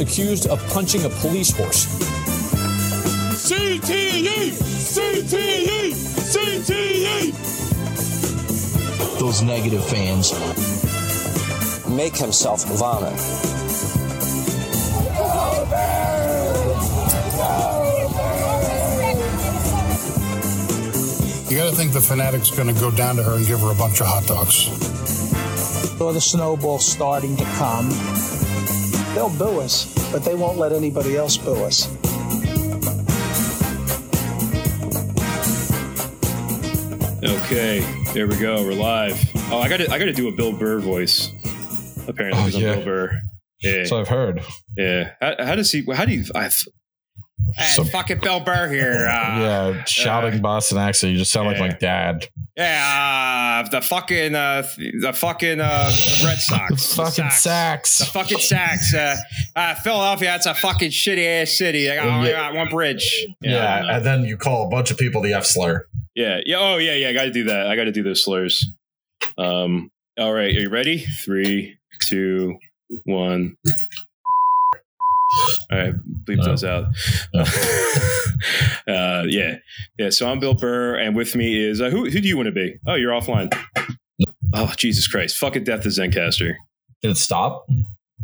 accused of punching a police horse. CTE! CTE! CTE! Those negative fans. Make himself vomit. You got to think the fanatic's going to go down to her and give her a bunch of hot dogs. Or the snowball starting to come. They'll boo us, but they won't let anybody else boo us. Okay, there we go. We're live. Oh, I got to I got to do a Bill Burr voice. Apparently, Oh, 'cause I'm yeah. Bill Burr. Yeah, So I've heard. yeah. How, how does he? How do you? I, Hey, Some- fucking Bill Burr here. Uh, yeah, shouting Boston accent. You just sound like my dad. Yeah, uh, the fucking uh, the fucking uh, Red Sox, The Fucking sacks. the fucking sacks. Uh, uh, Philadelphia, that's a fucking shitty ass city. They got, only Yeah. got one bridge. Yeah, and then you call a bunch of people the F slur. Yeah, yeah. Oh, yeah, yeah. I got to do that. I got to do those slurs. Um. All right. Are you ready? Three, two, one. All right, bleep those out. uh, yeah, yeah. So I'm Bill Burr, and with me is uh, who? Who do you want to be? Oh, you're offline. Oh, Jesus Christ! Fucking death to Zencastr. Did it stop?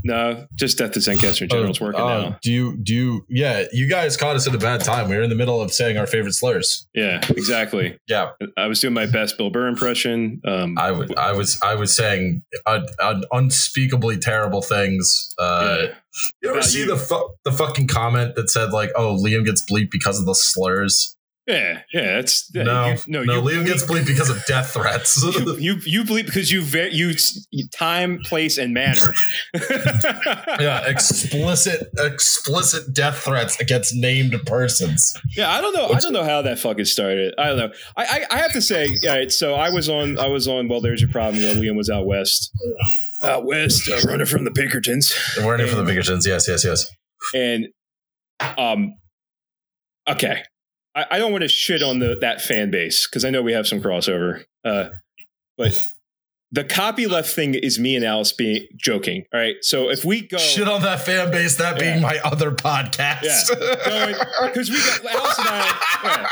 No, just death to Zencastr in general. it's working Oh, now. Do you do you yeah, you guys caught us at a bad time. We were in the middle of saying our favorite slurs. Yeah, exactly. Yeah. I was doing my best Bill Burr impression. Um, I would I was I was saying un, un, unspeakably terrible things. Uh yeah. you ever About see you. the fu- the fucking comment that said like, "Oh, Liam gets bleeped because of the slurs"? Yeah, yeah. That's no, you, no, no, you Liam gets bleeped because of death threats. you, you you believe because you ve- you time, place, and manner. yeah, explicit explicit death threats against named persons. Yeah, I don't know. I don't know how that fucking started. I don't know. I I, I have to say, all right. So I was on. I was on. Well, there's your problem. While Liam was out west. Out west, uh, running from the Pinkertons, We're in the Pinkertons. Yes, yes, yes. and um, okay. I, I don't want to shit on the that fan base because I know we have some crossover. Uh, but the copy left thing is me and Alice being joking. All right. So if we go Shit on that fan base. That being my other podcast. Yeah. because we got Alice and I.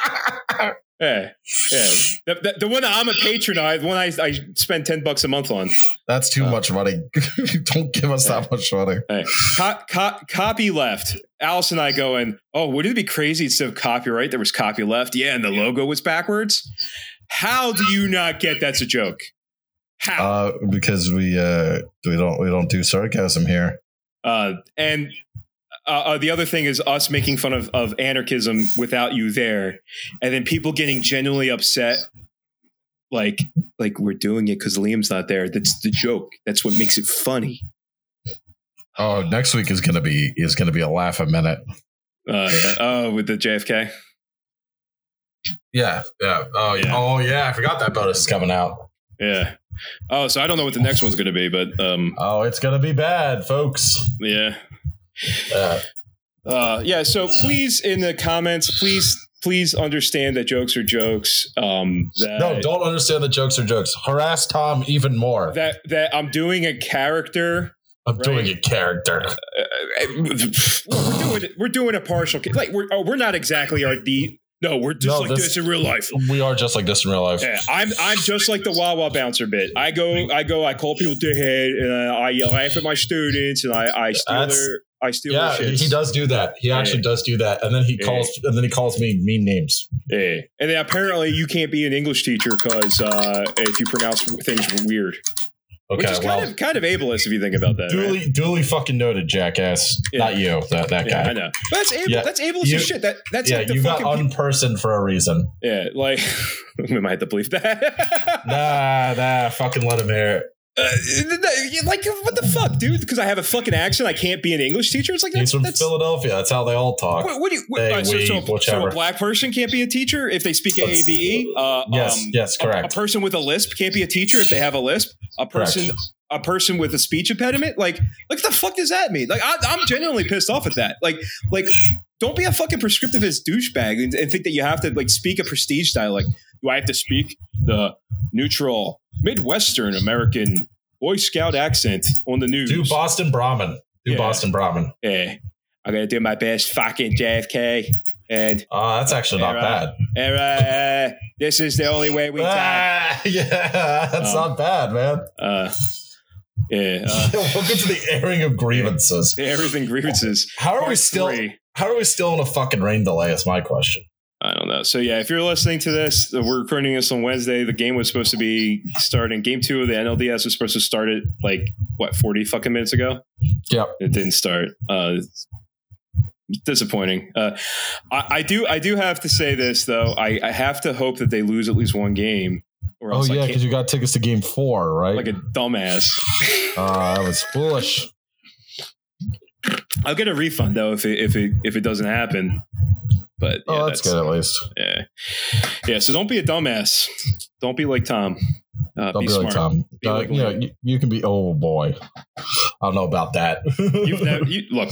Yeah, yeah. yeah. The, the, the one that I'm a patron of, the one I, I spend ten bucks a month on. That's too much money. Don't give us that much money. Hey, co- co- copy left. Alice and I going. Oh, wouldn't it be crazy instead of copyright there was copy left? Yeah, and the logo was backwards. How do you not get that's a joke? How? Uh, because we uh we don't we don't do sarcasm here. Uh, and uh, uh, the other thing is us making fun of, of anarchism without you there, and then people getting genuinely upset, like like we're doing it because Liam's not there. That's the joke. That's what makes it funny. Oh, next week is gonna be is gonna be a laugh a minute. Uh. Oh, with the JFK. Yeah, yeah. Oh Yeah. Oh yeah, I forgot that bonus is coming out. Yeah. Oh, so I don't know what the next one's going to be, but um, Oh, it's gonna be bad, folks. yeah. Uh, Uh, yeah. So please, in the comments, please, please understand that jokes are jokes. Um, that, no, don't understand that jokes are jokes. Harass Tom even more. that that I'm doing a character I'm doing a character. we're doing we're doing a partial like we're oh, we're not exactly our the No, we're just No, like this- this in real life. We are just like this in real life. Yeah, I'm I'm just like the Wawa bouncer bit. I go I go I call people dickhead and I, I laugh at my students and I I steal That's- their I steal Yeah, he, does do that. He actually Yeah. does do that, and then he Yeah. calls, and then he calls me mean names. Yeah, and then apparently you can't be an English teacher because uh, if you pronounce things weird, Okay, which is well, kind of kind of ableist if you think about that. duly, right? duly fucking noted, jackass. Yeah. Not you, that that guy. I know. But that's able. That's ableist You- as shit. That that's yeah, like the you got unpersoned for a reason. yeah, like we might have to believe that. Nah, nah, fucking let him hear it. Uh, like what the fuck, dude? Because I have a fucking accent, I can't be an English teacher. It's like He's that's, from that's Philadelphia. That's how they all talk. what, what do you? What, They, uh, so, we, so, so a black person can't be a teacher if they speak Let's- AAVE. Uh, Yes, um, yes, a- A, person with a lisp can't be a teacher if they have a lisp. A person, Correct. a person with a speech impediment, like, like the fuck does that mean? Like, I, I'm genuinely pissed off at that. Like, like, don't be a fucking prescriptivist douchebag and, and think that you have to like speak a prestige style. Like, do I have to speak the neutral Midwestern American Boy Scout accent on the news? Do Boston Brahmin. Do Yeah. Boston Brahmin. Yeah, I'm gonna do my best, fucking JFK, and Oh, that's actually not bad. and, uh, this is the only way we can. Ah, yeah, that's Um, not bad, man. Uh, yeah, uh, Welcome to the airing of grievances. everything grievances. How are we still? How are we still in a fucking rain delay? Is my question. I don't know. So yeah, if you're listening to this, we're recording this on Wednesday. The game was supposed to be starting. Game two of the NLDS was supposed to start it like what forty fucking minutes ago. Yep. It didn't start. Uh, disappointing. Uh, I, I do. I do have to say this though. I, I have to hope that they lose at least one game, or Oh else I yeah, because you got tickets to Game Four, right? like a dumbass. uh, that was foolish. I'll get a refund though if it if it if it doesn't happen. But yeah, oh, that's, good at least. Yeah, yeah. So don't be a dumbass. Don't be like Tom. Uh, Don't be, be, like Tom. Be Uh, like you, know, you, you can be. Oh boy, I don't know about that. You've never, you, look,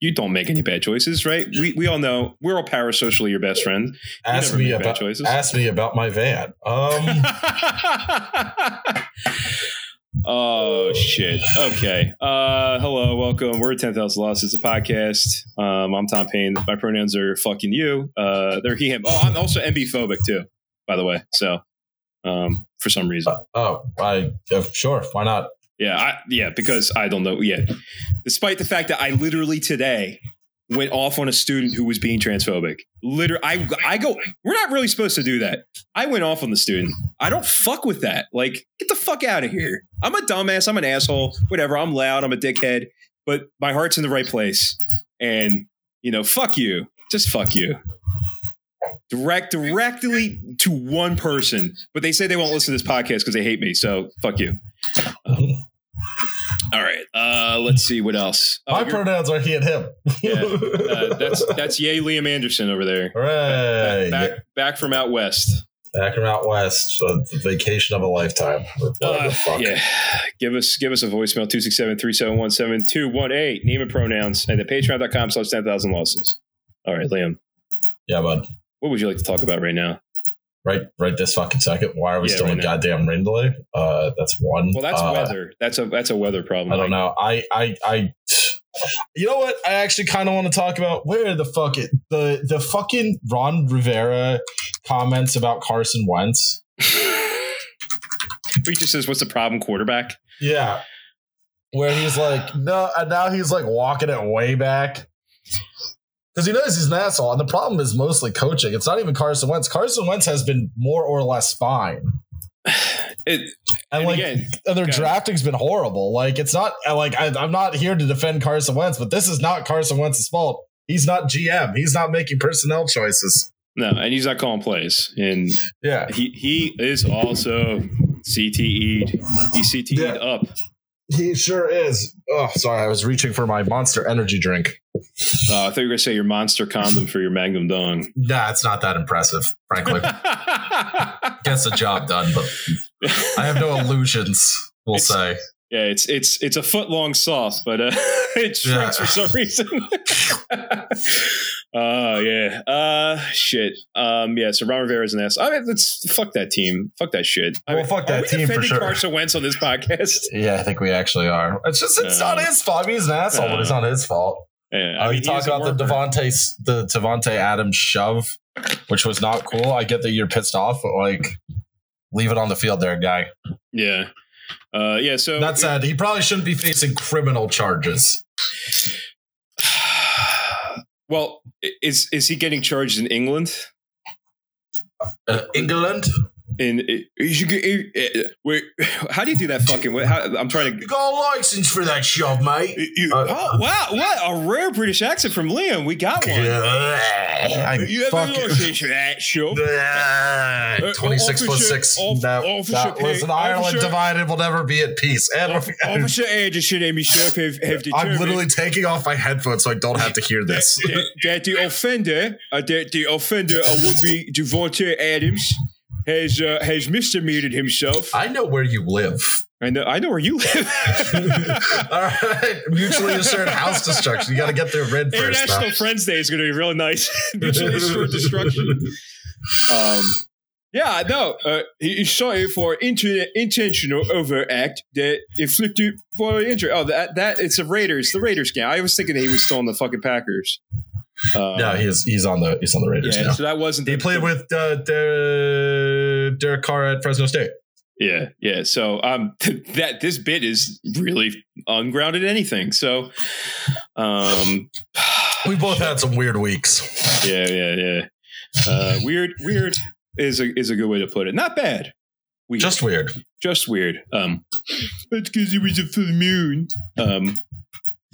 you don't make any bad choices, right? We we all know we're all parasocially your best friend. ask me about. choices. Ask me about my van. Um. oh shit. Okay. Uh hello, welcome. We're ten thousand losses, a podcast. Um, I'm Tom Payne. My pronouns are fucking you. Uh they're he him. Oh, I'm also MB phobic too, by the way. So um for some reason. oh, I uh, sure. Why not? Yeah, I, yeah, because I don't know. Yeah, despite the fact that I literally today went off on a student who was being transphobic. Literally, I I go. We're not really supposed to do that. I went off on the student. I don't fuck with that. Like, get the fuck out of here. I'm a dumbass. I'm an asshole. Whatever. I'm loud. I'm a dickhead. But my heart's in the right place. And you know, fuck you. Just fuck you. Direct directly to one person. But they say they won't listen to this podcast because they hate me. So fuck you. All right. Uh, let's see what else. Oh, my pronouns are he and him. Yeah. uh, that's that's Yay Liam Anderson over there. Hooray! Back, back, back from out west. Back from out west, the vacation of a lifetime. Uh, the fuck. yeah. Give us give us a voicemail 267-371-7218. Name and pronouns and at patreon.com slash 10,000 losses. All right, Liam. yeah, bud. What would you like to talk about right now? Right, right. This fucking second. Why are we Yeah, still right in now. goddamn rain delay? Uh, that's one. Well, that's Uh, weather. That's a that's a weather problem. I don't Like, know. I, I, I. You know what? I actually kind of want to talk about where the fuck it the the fucking Ron Rivera comments about Carson Wentz. Preacher says, "What's the problem, quarterback?" Yeah, where he's like, no, and now he's like walking it way back because he knows he's an asshole. And the problem is mostly coaching. It's not even Carson Wentz. Carson Wentz has been more or less fine. It, And, and like again, and their drafting's been horrible. Like it's not like I, I'm not here to defend Carson Wentz, but this is not Carson Wentz's fault. He's not GM. He's not making personnel choices. no, and he's not calling plays, and Yeah, he he is also CTE'd. He CTE'd Yeah. up. he sure is. Oh, sorry, I was reaching for my Monster Energy drink. Uh, I thought you were gonna say your monster condom for your Magnum Dong. Nah, it's not that impressive, frankly. Gets the job done, but I have no illusions. We'll It's- say. Yeah, it's it's it's a foot long sauce, but uh, it shrinks Yeah. for some reason. Oh yeah. Uh shit. Um yeah, so Ron Rivera's an ass. I mean let's fuck that team. Fuck that shit. I Well, mean, fuck that team for defending sure. Carson Wentz on this podcast. Yeah, I think we actually are. It's just it's Uh, not his fault. I mean, he's an asshole, but it's uh, not his fault. Uh, I mean, you talk about the worker. Davante the Davante Adams shove, which was not cool. I get that you're pissed off, but like, leave it on the field, there, guy. Yeah. Uh yeah, so That said, he probably shouldn't be facing criminal charges. well, is is he getting charged in England? Uh, England, In is you get- uh, wait, how do you do that fucking? what- How, I'm trying to you got a license for that shove, mate. You, Uh, oh, wow, what a rare British accent from Liam. We got one. I You have fucking- a license for that show. Uh, 26 foot officer- six. off- no, officer no, pay- listen, Ireland officer- divided will never be at peace. And Officer Anderson and myself have, have I'm literally taking off my headphones so I don't have to hear that, this. that, that the offender, uh, that the offender uh, would be Davante Adams, has uh, has misdemeanored himself. I know where you live. I know, I know where you live. All right, mutually assured house destruction. You got to get there red first. International. Friends Day is going to be really nice. Mutually assured destruction. Um, Yeah, no, uh, he is sorry for inter- intentional overact that inflicted for injury. Oh, that that it's the Raiders, the Raiders game. I was thinking he was still on the fucking Packers. Uh, yeah, he's he's on the he's on the Raiders yeah. now. So that wasn't. He the- played with uh, Der- Derek Carr at Fresno State. Yeah, yeah. So um, that this bit is really ungrounded anything. So, um, We both had some weird weeks. yeah, yeah, yeah. Uh, weird, weird is a is a good way to put it. Not bad. Weird. Just weird. just weird. Um, that's because it was a full moon. Um,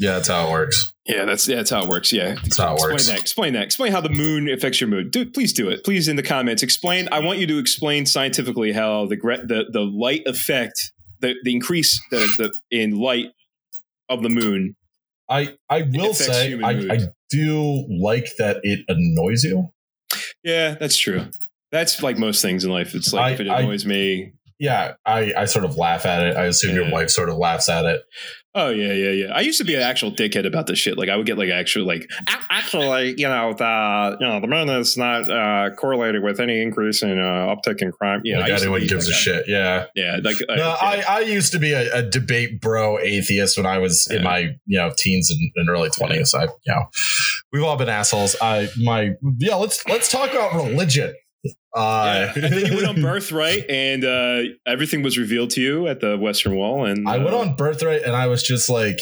Yeah, that's how it works. yeah, that's yeah, that's how it works. Yeah, That's how it explain works. that. Explain that. Explain how the moon affects your mood. Do, please do it. Please in the comments explain. I want you to explain scientifically how the the the light effect, the the increase the the in light of the moon. I I will say I. I do like that it annoys you. Yeah, that's true. That's like most things in life. It's like I- if it I- annoys me. Yeah, I, I sort of laugh at it. I assume your wife sort of laughs at it. Oh yeah, yeah, yeah. I used to be an actual dickhead about this shit. Like I would get like actual like actually, you know, the you know the moon is not uh, correlated with any increase in uh, uptick in crime. Yeah, like anyone gives a shit. Yeah. Yeah, like uh, No, yeah. I, I used to be a, a debate bro atheist when I was in my you know teens and, and early twenties. I you know we've all been assholes. I my yeah. Let's let's talk about religion. Uh, yeah. And then you went on Birthright, and uh, everything was revealed to you at the Western Wall. And I went uh, on Birthright and I was just like,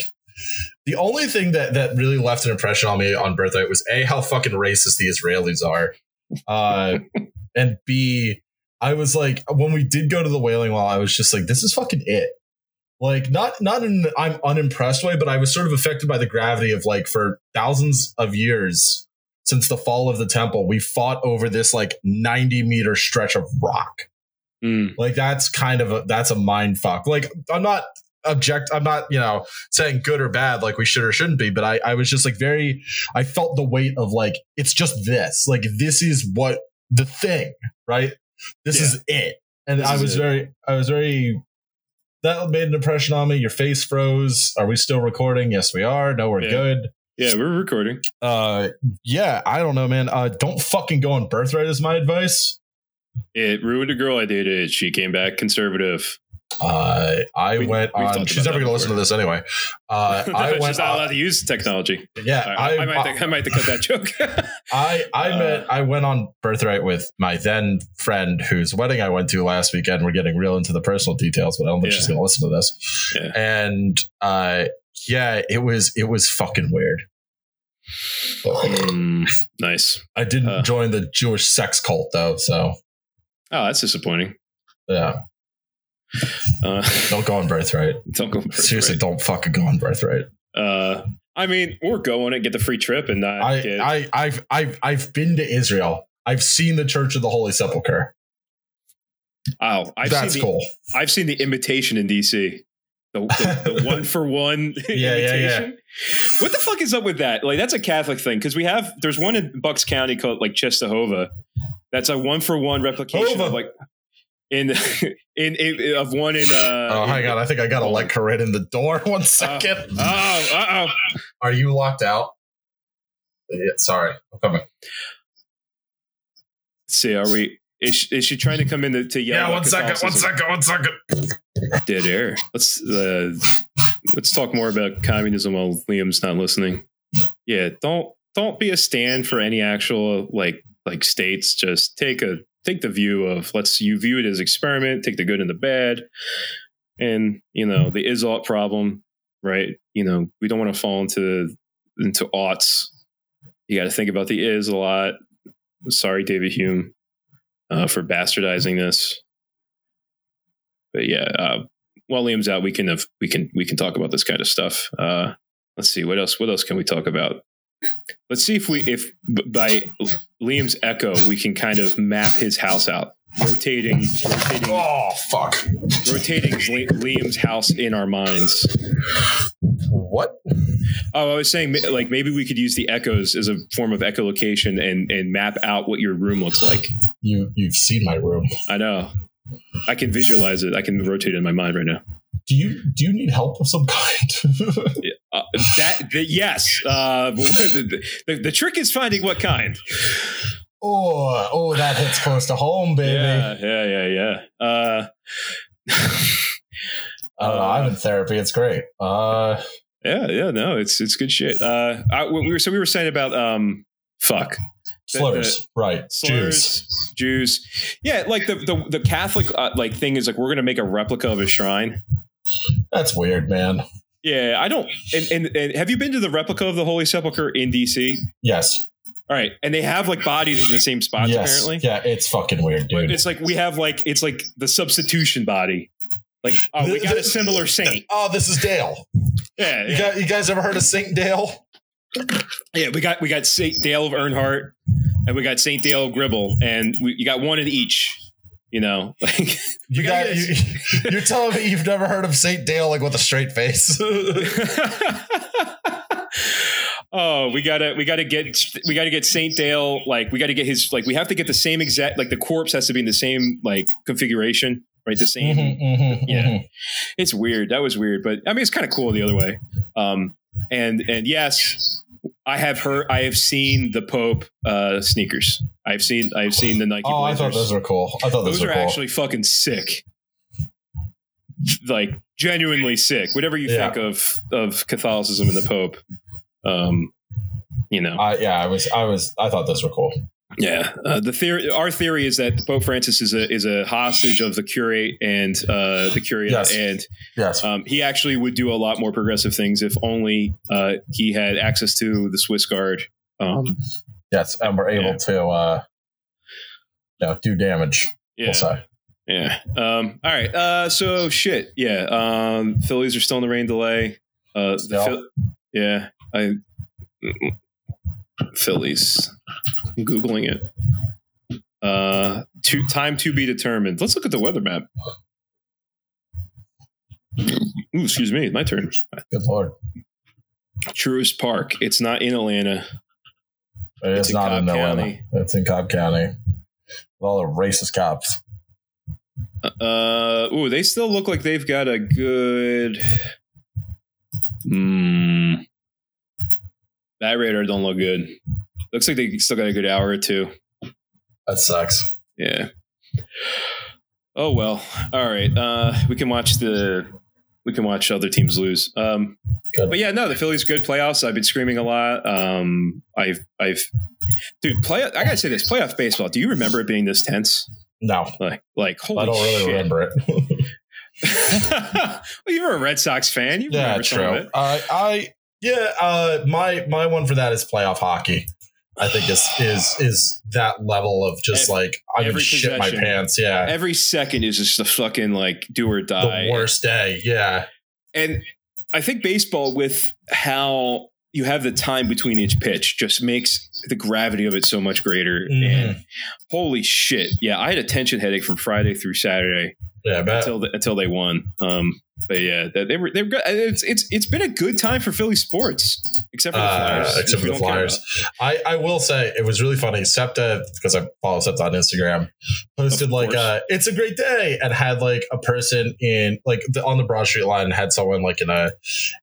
the only thing that that really left an impression on me on Birthright was a how fucking racist the Israelis are, uh, and b I was like when we did go to the Wailing Wall, I was just like, this is fucking it. Like not not in an I'm unimpressed way, but I was sort of affected by the gravity of like for thousands of years since the fall of the temple, we fought over this like 90 meter stretch of rock. mm, Like that's kind of a that's a mind fuck. Like I'm not object I'm not, you know, saying good or bad like we should or shouldn't be, but I I was just like very I felt the weight of like it's just this. Like this is what the thing, right? This Yeah. is it. And This I was very I was very that made an impression on me. Your face froze. Are we still recording? Yes, we are. No, we're Yeah. good. Yeah, we're recording. Uh yeah, I don't know, man. Uh don't fucking go on birthright is my advice. It ruined a girl I dated. She came back conservative. Uh, I We- went on. She's never going to listen to this anyway. Uh, I She's went. not allowed to use technology. yeah, I, I, I, might have I might cut that joke. I, I Uh, met. I went on birthright with my then friend, whose wedding I went to last weekend. We're getting real into the personal details, but I don't think Yeah. she's going to listen to this. Yeah. And uh, yeah, it was it was fucking weird. Mm, nice. I didn't Uh. join the Jewish sex cult though, so Oh, that's disappointing. yeah, Uh, don't go on birthright. don't go. Seriously, don't fucking go on birthright. Uh, I mean, or go on it, get the free trip, and not I, get. I, I've, I've, I've been to Israel. I've seen the Church of the Holy Sepulchre. oh, I've That's seen the, cool. I've seen the imitation in DC. The, the, the one for one Yeah, yeah, imitation. What the fuck is up with that? Like that's a Catholic thing because we have there's one in Bucks County called like Czestochowa. That's a one for one replication Hova. of like in, in in of one in. Uh, Oh, in- hang on. I think I got to like Corinne in the door. One second. Oh, uh oh. Are you locked out? Yeah, sorry. I'm coming. See, are we? Is she, is she trying to come in to, to yell? Yeah, one second. One second. One second. Dead air. Let's uh, let's talk more about communism while Liam's not listening. Yeah, don't don't be a stand for any actual like like states. Just take a take the view of let's you view it as experiment. Take the good and the bad, and you know the is-ought problem, right? You know we don't want to fall into into aughts. You got to think about the is a lot. Sorry, David Hume, uh, for bastardizing this but yeah, uh, while Liam's out, we can have, we can we can talk about this kind of stuff. Uh, let's see what else what else can we talk about. Let's see if we if by Liam's echo we can kind of map his house out, rotating rotating Oh, fuck. rotating Liam's house in our minds. What? Oh, I was saying like maybe we could use the echoes as a form of echolocation and and map out what your room looks like. You, you've seen my room. I know. I can visualize it. I can rotate it in my mind right now. Do you do you need help of some kind? Uh, that, that yes. Uh, the, the, the trick is finding what kind. Oh, oh, that hits close to home, baby. Yeah, yeah, yeah, yeah. Uh, I don't know. I'm in therapy. It's great. Uh, yeah, yeah. No, it's it's good shit. Uh, I, we were so we were saying about um, fuck slurs, right? slurs, Jews. Jews. Yeah, like the the the Catholic uh, like thing is like we're gonna make a replica of a shrine. That's weird, man. Yeah, I don't. And, and, and have you been to the replica of the Holy Sepulchre in DC? Yes. All right, and they have like bodies in the same spots yes. apparently. Yeah, it's fucking weird, But dude. it's like we have like it's like the substitution body. Like oh, we got a similar saint. Oh, this is Dale. Yeah, You, yeah, got, you guys ever heard of Saint Dale? yeah. We got we got Saint Dale of Earnhardt, and we got Saint Dale of Gribble, and we, you got one in each. You know, like You got, you, you're telling me you've never heard of Saint Dale like with a straight face? Oh, we gotta we gotta get we gotta get Saint Dale. Like we gotta get his like we have to get the same exact like the corpse has to be in the same like configuration, right? The same. Mhm, mhm, Yeah. mhm. It's weird. That was weird, but I mean it's kind of cool the other way. Um, and and yes, I have heard I have seen the Pope uh, sneakers. I've seen I've seen the Nike. Oh, I thought those were cool. I thought those, those are cool. actually fucking sick. Like genuinely sick. Whatever you Yeah. think of of Catholicism and the Pope, um, you know, I, yeah, I was, I was, I thought those were cool. yeah. Uh, the theory, our theory is that Pope Francis is a is a hostage of the curate and uh, the curia, Yes. and Yes. um, he actually would do a lot more progressive things if only uh, he had access to the Swiss Guard. Um, yes. And we're able Yeah. to, uh, you know, do damage. yeah, We'll. Yeah. Um, all right. Uh, so shit. Yeah. Um, Phillies are still in the rain delay. Uh, the? Phil- yeah. I Phillies. I'm googling it. Uh, to, time to be determined. Let's look at the weather map. Ooh, excuse me. My turn. Good lord. Truist Park. It's not in Atlanta. It It's is not Cobb in Atlanta. County. It's in Cobb County. With all the racist cops. Uh, ooh, they still look like they've got a good. Hmm. That radar don't look good. Looks like they still got a good hour or two. That sucks. Yeah. Oh well. All right. Uh, we can watch the. We can watch other teams lose. Um, but yeah, no, the Phillies good playoffs. I've been screaming a lot. Um, I've, I've, dude, play. I gotta say this playoff baseball. Do you remember it being this tense? No, Like, like holy I don't really shit. remember it. well, you were a Red Sox fan. You yeah, remember some of true. it. Uh, I yeah. Uh, my my one for that is playoff hockey. I think is is is that level of just Ev- like I'm gonna shit my pants. Yeah, Every second is just a fucking like do or die. the worst day. Yeah, And I think baseball, with how you have the time between each pitch, just makes the gravity of it so much greater. Mhm. And holy shit, yeah, I had a tension headache from Friday through Saturday yeah. Until the, until they won. Um, but yeah, they, they were they were good. It's it's it's been a good time for Philly sports, except for the Uh, Flyers. except for the Flyers. I, I will say it was really funny. Septa, because I follow Septa on Instagram, posted like course. uh it's a great day and had like a person in like the, on the Broad Street line had someone like in a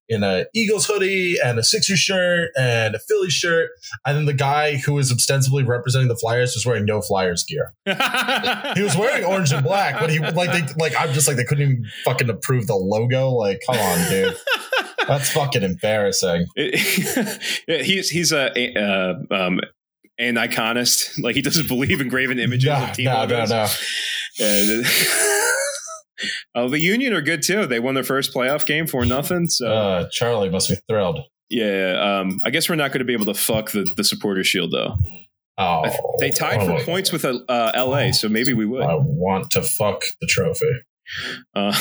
in a Eagles hoodie and a Sixers shirt and a Philly shirt. And then the guy who was ostensibly representing the Flyers was wearing no Flyers gear. He was wearing orange and black, but he like they like I'm just like they couldn't even fucking approve the logo. Like, come on, dude. That's fucking embarrassing. he's he's a, uh, um, an iconist. Like he doesn't believe in graven images No, of team no, no, logos. no. Yeah, the- oh, the Union are good too. They won their first playoff game for nothing. So Uh, Charlie must be thrilled. yeah, um, I guess we're not going to be able to fuck the the supporter shield though. Oh, th- they tied oh, for points with uh, L.A., so maybe we would. I want to fuck the trophy. Uh,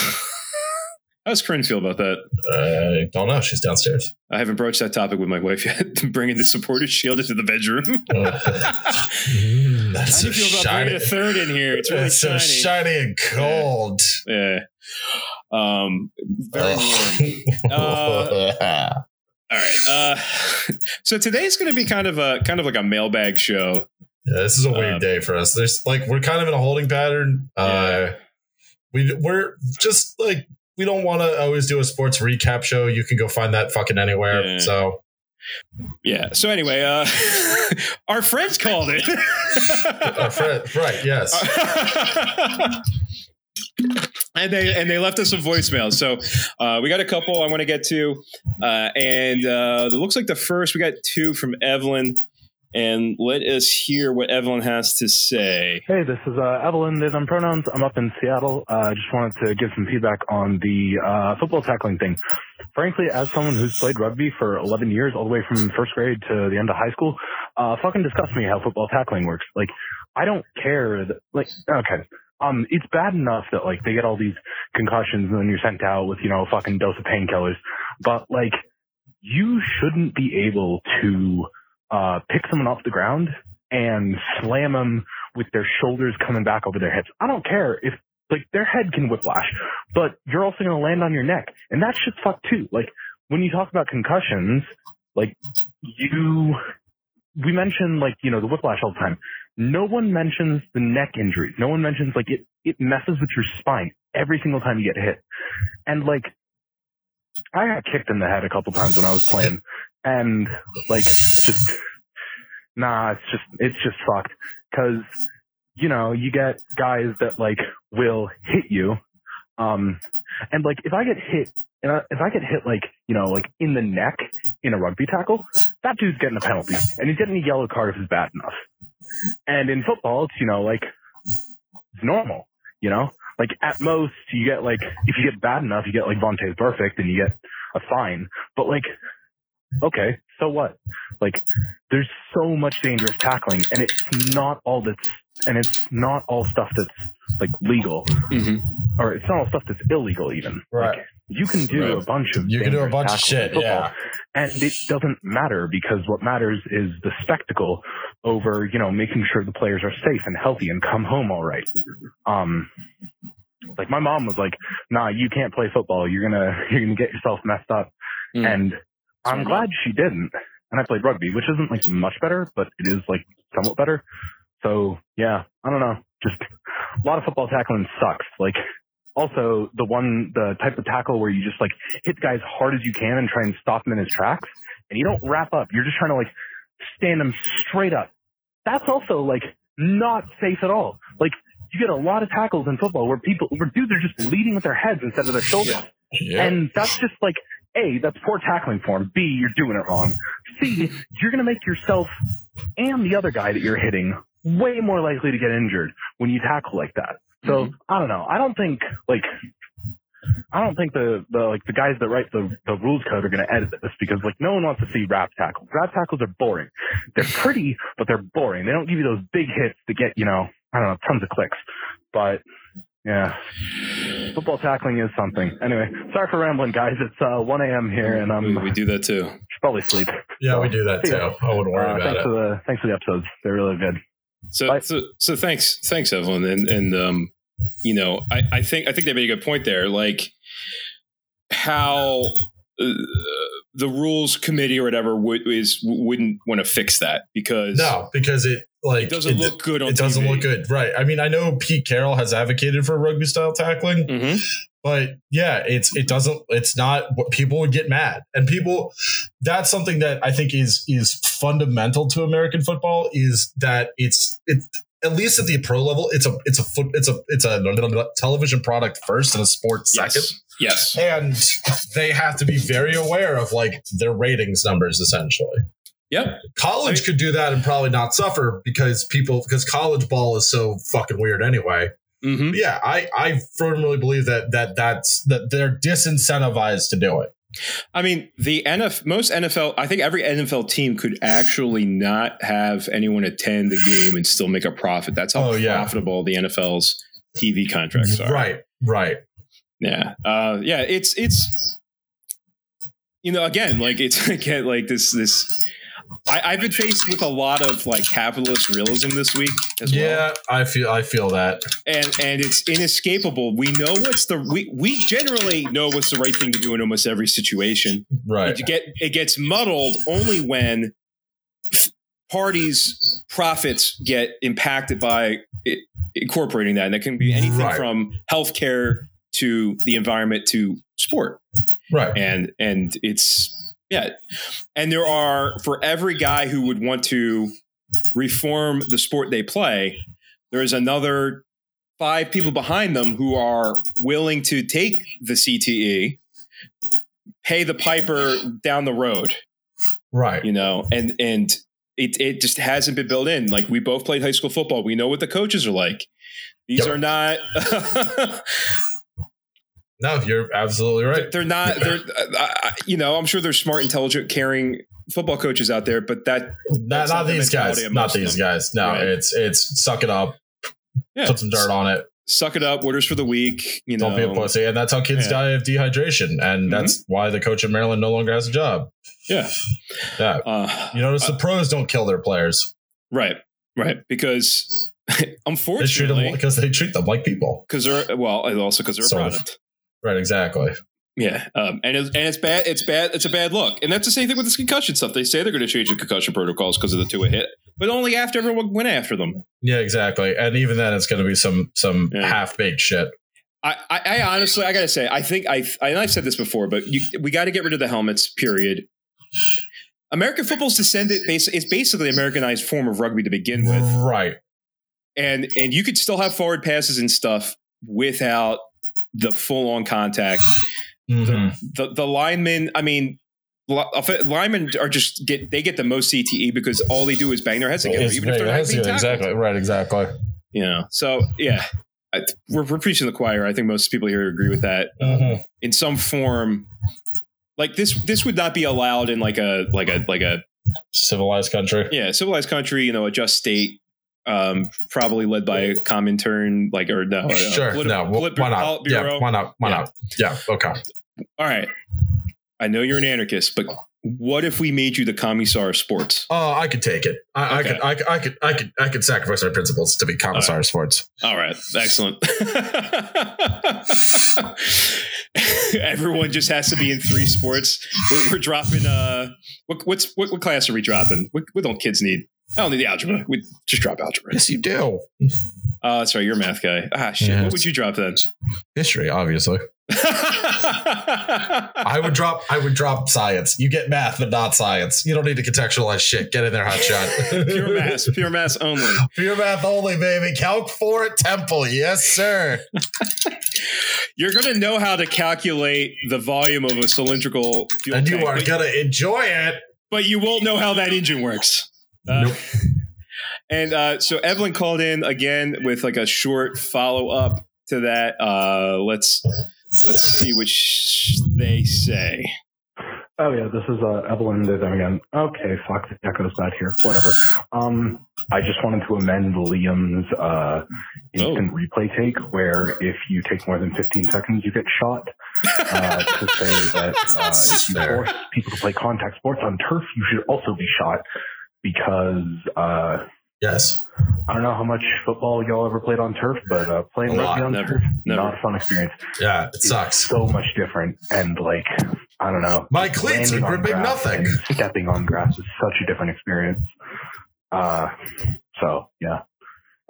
how does Corinne feel about that? I don't know. She's downstairs. I haven't broached that topic with my wife yet. Bringing the supporter shield into the bedroom. Mm, that's How do so you feel about shiny. bringing a third in here? It's really It's so shiny. shiny and cold. Yeah. Um, very warm. Uh, All right. Uh, so today's going to be kind of a kind of like a mailbag show. Yeah, this is a weird Uh, day for us. There's like we're kind of in a holding pattern. Uh, we we're just like we don't want to always do a sports recap show. You can go find that fucking anywhere. Yeah. So Yeah. So anyway, uh, our friends called it. Our friend, right? Yes. and they and they left us a voicemail. So uh, we got a couple I want to get to, uh, and uh, it looks like the first we got two from Evelyn. And let us hear what Evelyn has to say. Hey, this is uh, Evelyn. They them pronouns. I'm up in Seattle. I uh, just wanted to give some feedback on the uh, football tackling thing. Frankly, as someone who's played rugby for 11 years, all the way from first grade to the end of high school, uh, fucking disgusts me how football tackling works. Like, I don't care that, like, okay. Um, it's bad enough that like they get all these concussions and then you're sent out with, you know, a fucking dose of painkillers. But like, you shouldn't be able to, uh, pick someone off the ground and slam them with their shoulders coming back over their hips. I don't care if like their head can whiplash, but you're also going to land on your neck and that shit's fucked too. Like when you talk about concussions, like you, we mention like, you know, the whiplash all the time. No one mentions the neck injuries. No one mentions like it, it messes with your spine every single time you get hit. And like, I got kicked in the head a couple times when I was playing and like just nah it's just it's just fucked. Because you know you get guys that like will hit you um and like if i get hit and I, if i get hit like you know like in the neck in a rugby tackle that dude's getting a penalty and he's getting a yellow card if it's bad enough. And in football it's you know like it's normal you know? Like at most you get like if you get bad enough you get like Vontaze Burfict and you get a fine. But like okay, so what? Like, there's so much dangerous tackling, and it's not all that's, and it's not all stuff that's like legal, Mm-hmm. or it's not all stuff that's illegal even. Right. Like, you can do Right. a bunch of You can do a bunch of shit. football, Yeah. and it doesn't matter because what matters is the spectacle over you know making sure the players are safe and healthy and come home all right. Um, like my mom was like, "Nah, you can't play football. You're gonna you're gonna get yourself messed up." Mm. And I'm Smart glad she didn't. And I played rugby, which isn't like much better, but it is like somewhat better. So yeah, I don't know. Just a lot of football tackling sucks. Like also the one, the type of tackle where you just like hit the guy as hard as you can and try and stop him in his tracks and you don't wrap up. You're just trying to like stand him straight up. That's also like not safe at all. Like you get a lot of tackles in football where people, where dudes are just leading with their heads instead of their shoulders. Yeah. And that's just like, A, that's poor tackling form. B, you're doing it wrong. C, you're going to make yourself and the other guy that you're hitting way more likely to get injured when you tackle like that. So mm-hmm. I don't know. I don't think like I don't think the, the like the guys that write the, the rules code are going to edit this because like no one wants to see wrap tackles. Wrap tackles are boring. They're pretty, but they're boring. They don't give you those big hits to get you know I don't know tons of clicks. But yeah, football tackling is something. Anyway, sorry for rambling, guys. It's uh, 1 a.m. here, and I'm we, we do that too. should probably sleep. yeah, we do that too. I wouldn't worry Uh, about thanks it. for the thanks for the episodes. They're really good. So, so, so thanks, thanks, Evelyn, and and um, you know, I, I think I think they made a good point there, like how uh, the rules committee or whatever would is wouldn't want to fix that because No, because it like it doesn't look good on It doesn't look good, right? I mean, I know Pete Carroll has advocated for rugby style tackling, Mhm. but yeah, it's it doesn't. It's not what people would get mad, and people. That's something that I think is is fundamental to American football is that it's it's at least at the pro level, it's a it's a foot it's a it's a television product first and a sport second. Yes, yes, And they have to be very aware of like their ratings numbers essentially. Yep. College could do that and probably not suffer because people because college ball is so fucking weird anyway. hmm yeah, I I firmly believe that that that's that they're disincentivized to do it. I mean, the NFL, most NFL, I think every NFL team could actually not have anyone attend the game and still make a profit. That's how Oh, yeah. profitable the NFL's TV contracts are. Right, right. Yeah. Uh, yeah. It's, it's, you know, again, like it's again, like this, this, I, I've been faced with a lot of like capitalist realism this week as well. Yeah, I feel I feel that. and and it's inescapable. We know what's the we we generally know what's the right thing to do in almost every situation. Right. It get it gets muddled only when parties' profits get impacted by i incorporating that, and that can be anything Right. from healthcare to the environment to sport, Right. and and it's Yeah. And there are, for every guy who would want to reform the sport they play, there is another five people behind them who are willing to take the CTE, pay the piper down the road, Right. you know, and, and, it, it just hasn't been built in. Like we both played high school football. We know what the coaches are like. These Yep. are not No, you're absolutely right. they're not they're uh, uh, you know i'm sure there's smart intelligent caring football coaches out there but that Not, That's not the these guys. Not these guys. No, Right. it's it's suck it up, yeah, put some dirt on it. suck it up orders for the week you know Don't be a pussy. And that's how kids Yeah. die of dehydration. And that's why the coach in Maryland no longer has a job. yeah Yeah. uh, You notice the pros don't kill their players. right right because They unfortunately because they treat them like people. because they're well also because they're a Sort of. product Right, exactly. yeah um, and it's, and it's bad it's bad it's a bad look and that's the same thing with this concussion stuff they say they're going to change the concussion protocols because of the Tua hit but only after everyone went after them Yeah, exactly. And even then it's gonna be some some Yeah. half baked shit. I, I, I honestly, I gotta say, I think I, I and I've said this before, but you, we got to get rid of the helmets. Period. American football's descended. basi- It's basically Americanized form of rugby to begin with, Right. and and you could still have forward passes and stuff without the full on contact. Mhm. The the linemen, I mean. li- Linemen are just get they get the most CTE because all they do is bang their heads together, even if they're not being tackled. exactly. Right, exactly. You know, so yeah, I, we're, we're preaching the choir. I think most people here agree with that. Mhm. in some form like this this would not be allowed in like a like a like a Civilized country. yeah civilized country you know a just state um probably led by a comintern like or no uh, Sure. politi- no. polit- why not? Yeah. Why not? Why Yeah. not? Yeah. Okay. all right i know you're an anarchist but what if we made you the commissar of sports Oh, I could take it. I, Okay. I could. I could. I could. I could. I could sacrifice my principles to be commissar of sports. all right excellent everyone just has to be in three sports we're, we're dropping uh what, what's what, what class are we dropping what, what don't kids need I don't need the algebra. We just drop algebra. Yes, you do. Oh, that's right. You're a math guy. Ah, shit. What would you drop then? History, obviously. I would drop. I would drop science. You get math, but not science. You don't need to contextualize shit. Get in there, hot shot. pure math, pure math only. Pure math only, baby. Calc four at Temple. Yes, sir. You're going to know how to calculate the volume of a cylindrical fuel And you are gonna enjoy it. but you won't know how that engine works. Uh, Nope. And uh, so Evelyn called in again with like a short follow up to that. Uh, let's let's see which they say. Oh yeah, this is uh, Evelyn did them again. Okay, fuck, the echo's bad here. Whatever. Um, I just wanted to amend Liam's uh, instant replay take, where if you take more than 15 seconds, you get shot. Uh, to say that uh, if you force people to play contact sports on turf, you should also be shot because uh, Yes. I don't know how much football y'all ever played on turf, but uh, playing A lot. on Never. turf, Never. not a fun experience. Yeah, it sucks. So much different, and like I don't know. My cleats are landing gripping nothing. stepping on grass is such a different experience. Uh, so yeah.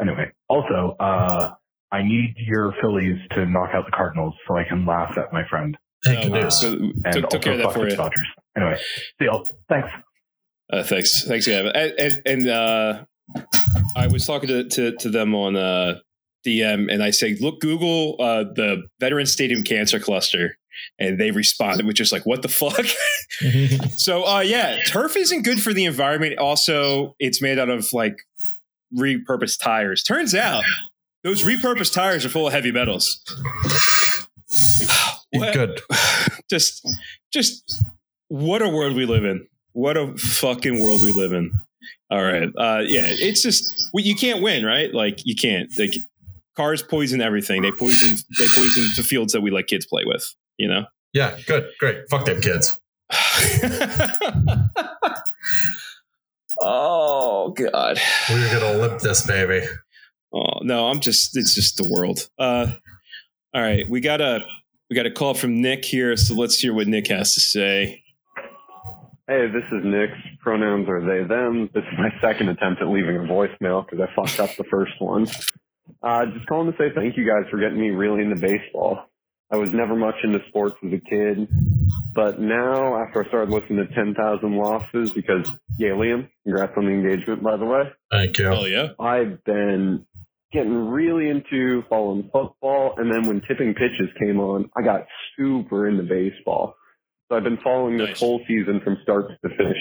Anyway, also, uh, I need your Phillies to knock out the Cardinals so I can laugh at my friend. Hey, Uh, so And took, also took care of that fuck for the you. Dodgers. Anyway, see y'all. Thanks. Uh, thanks, thanks, yeah. And and, and uh, I was talking to, to to them on uh, DM, and I say, look, Google uh, the Veteran Stadium Cancer Cluster, and they responded with just like, what the fuck? so, uh, yeah, turf isn't good for the environment. Also, it's made out of like repurposed tires. Turns out those repurposed tires are full of heavy metals. Good. just just what a world we live in what a fucking world we live in all right uh yeah it's just you can't win right like you can't like cars poison everything they poison they poison the fields that we let kids play with you know Yeah, good. Great. Fuck them kids. oh god We're gonna lip this baby. oh no i'm just it's just the world uh all right we got a we got a call from nick here so let's hear what nick has to say Hey, this is Nick's. Pronouns are they, them. This is my second attempt at leaving a voicemail because I fucked up the first one. Uh, just calling to say thank you guys for getting me really into baseball. I was never much into sports as a kid. But now, after I started listening to 10,000 Losses, because, yeah, Liam, congrats on the engagement, by the way. Thank you. Hell yeah. I've been getting really into following football. And then when tipping pitches came on, I got super into baseball. So I've been following this Nice. whole season from start to finish.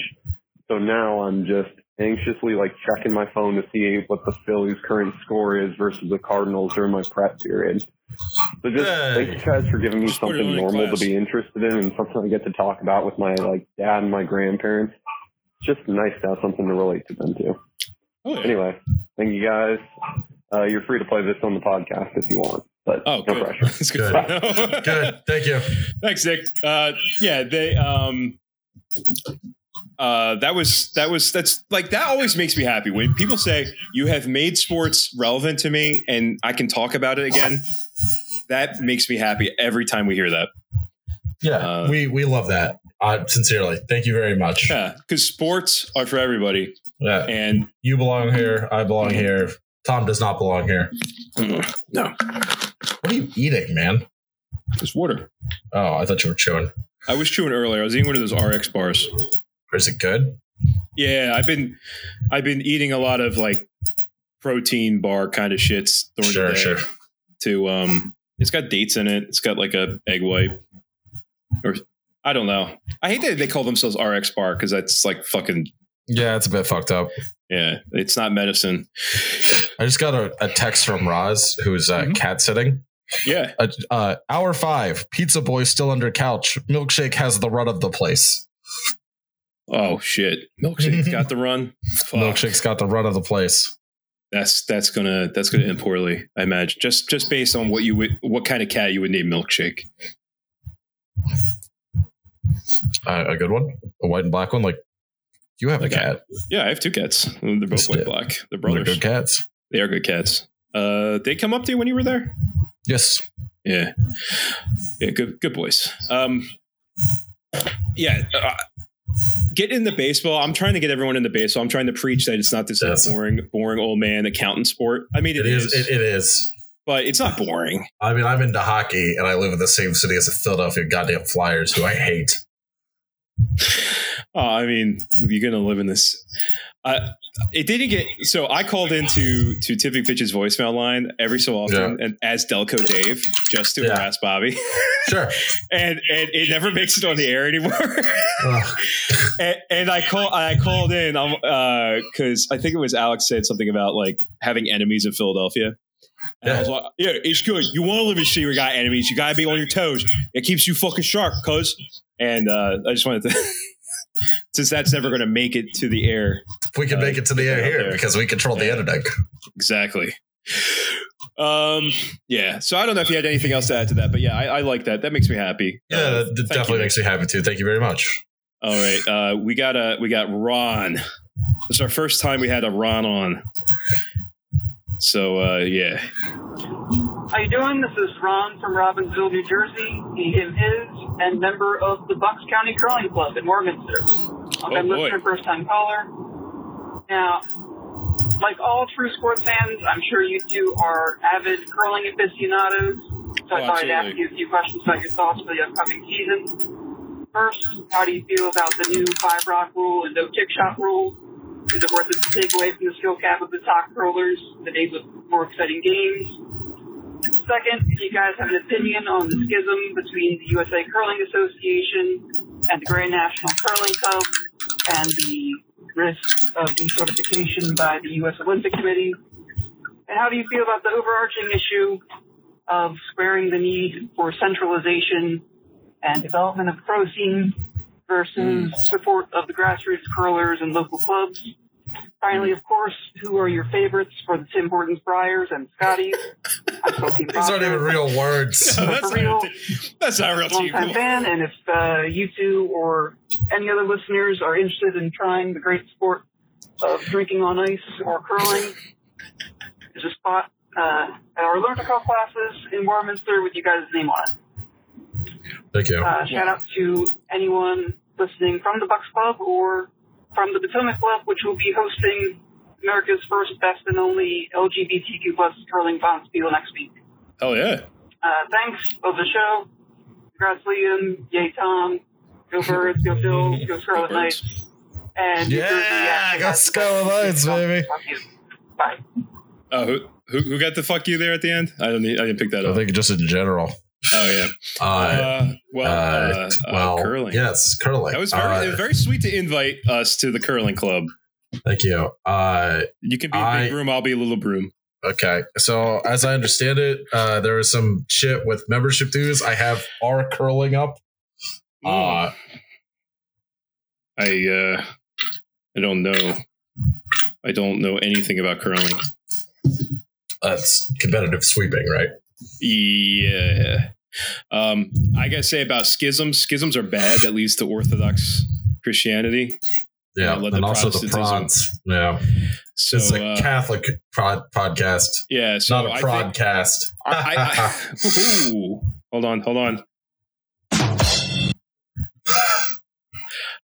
So now I'm just anxiously like checking my phone to see what the Phillies' current score is versus the Cardinals during my prep period. So just Hey. thank you guys for giving me Just something normal class. to be interested in and something I get to talk about with my like dad and my grandparents. It's just nice to have something to relate to them to. Oh, yeah. Anyway, thank you guys. Uh, you're free to play this on the podcast if you want, but Oh, no good. pressure. That's good. Good. Good. Thank you. Thanks, Nick. Uh, yeah, they. Um, uh, that was that was that's like that always makes me happy when people say you have made sports relevant to me and I can talk about it again. That makes me happy every time we hear that. Yeah, Uh, we we love that. Uh, sincerely, thank you very much. Yeah, because sports are for everybody, Yeah, and you belong here. I belong here. Tom does not belong here. no, What are you eating, man? it's water. Oh, I thought you were chewing. I was chewing earlier. I was eating one of those RX bars. Is it good? Yeah, I've been I've been eating a lot of like protein bar kind of shits during Sure, the day. sure. To um, it's got dates in it. It's got like a egg white, or I don't know. I hate that they call themselves RX bar because that's like fucking Yeah, it's a bit fucked up. yeah. It's not medicine. I just got a, a text from Roz, who's uh, Mhm. cat sitting. Yeah, Uh, uh, hour five, pizza boy still under couch. Milkshake has the run of the place. Oh shit! Milkshake's got the run. Fuck. Milkshake's got the run of the place. That's that's gonna that's gonna end poorly. I imagine just just based on what you would what kind of cat you would name Milkshake. Uh, a good one, a white and black one. Like you have a Okay. cat. Yeah, I have two cats. They're both white black. They're They're brothers. good cats. They are good cats. Uh, they come up to you when you were there. Yes. Yeah, yeah, good, good boys. Um, yeah, uh, get into baseball. I'm trying to get everyone in the baseball. I'm trying to preach that it's not this Yes. boring, boring old man accountant sport. I mean, It is. It, it is. but it's not boring. I mean, I'm into hockey, and I live in the same city as the Philadelphia goddamn Flyers, who I hate. Uh, I mean, you're gonna live in this. Uh, it didn't get so. I called into to Tipping Pitches' voicemail line every so often, and as Delco Dave, just to Yeah. harass Bobby, Sure. and and it never makes it on the air anymore. And, and I call I called in because I think it was Alex said something about like having enemies in Philadelphia. And I was like, yeah, it's good. You want to live in city you got enemies. You got to be on your toes. It keeps you fucking sharp, cuz. And uh, I just wanted to, since that's never going to make it to the air. we can Uh, make it to the air here there. because we control the Yeah. editing. Exactly. Um, yeah. So I don't know if you had anything else to add to that, but yeah, I, I like that. That makes me happy. Yeah, Uh, that, that definitely you. makes me happy too. Thank you very much. All right. Uh, we got a we got Ron. It's our first time we had a Ron on. So uh, yeah. How you doing? This is Ron from Robbinsville, New Jersey. He, him, his, and member of the Bucks County Curling Club in Warminster. I'm Oh, listener, first time caller. Now, like all true sports fans, I'm sure you two are avid curling aficionados. So I Oh, thought I'd ask you a few questions about your thoughts for the upcoming season. First, how do you feel about the new five rock rule and no kick shot rule? Is it worth it to take away from the skill cap of the top curlers, the days of more exciting games? Second, if you guys have an opinion on the schism between the USA Curling Association and the Grand National Curling Cup and the risk of decertification by the U.S. Olympic Committee? And how do you feel about the overarching issue of squaring the need for centralization and development of pro scene versus support of the grassroots curlers and local clubs? Finally, of course, who are your favorites for the Tim Hortons Briers and Scotties? I'm still Team These aren't even real words. No, that's, for real, not, that's not a real team. longtime fan, and if uh, you two or any other listeners are interested in trying the great sport of drinking on ice or curling, there's a spot uh, at our Learn to Curl classes in Warminster with you guys' name on it. Thank you. Uh, shout out to anyone listening from the Bucks Club or from the Potomac Club, which will be hosting America's first, best, and only LGBTQ plus curling bonspiel next week. Hell yeah. Uh, thanks. Love the show. Congrats, Liam. Yay, Tom. Go Birds. Go Phil. Go Scarlet Knights. And New Jersey, Yeah, go Scarlet Knights, baby. Bye. Oh, who, who who got the fuck you there at the end? I don't. I didn't pick that I up. I think just in general. Oh yeah. Uh, Uh, well, uh, uh, uh, well, curling. Yes, curling. That was very, Uh, it was very sweet to invite us to the curling club. Thank you. Uh, You can be a I- big broom. I'll be a little broom. okay, so as I understand it, uh, there was some shit with membership dues. I have our curling up. Uh, I uh, I don't know. I don't know anything about curling. that's competitive sweeping, right? Yeah. Um, I gotta say about schisms. Schisms are bad. That leads to Orthodox Christianity. Yeah, Uh, let and the also the prods. Yeah, So it's a uh, Catholic prod podcast, yeah. So not a think, prodcast. I, I, ooh, hold on, hold on.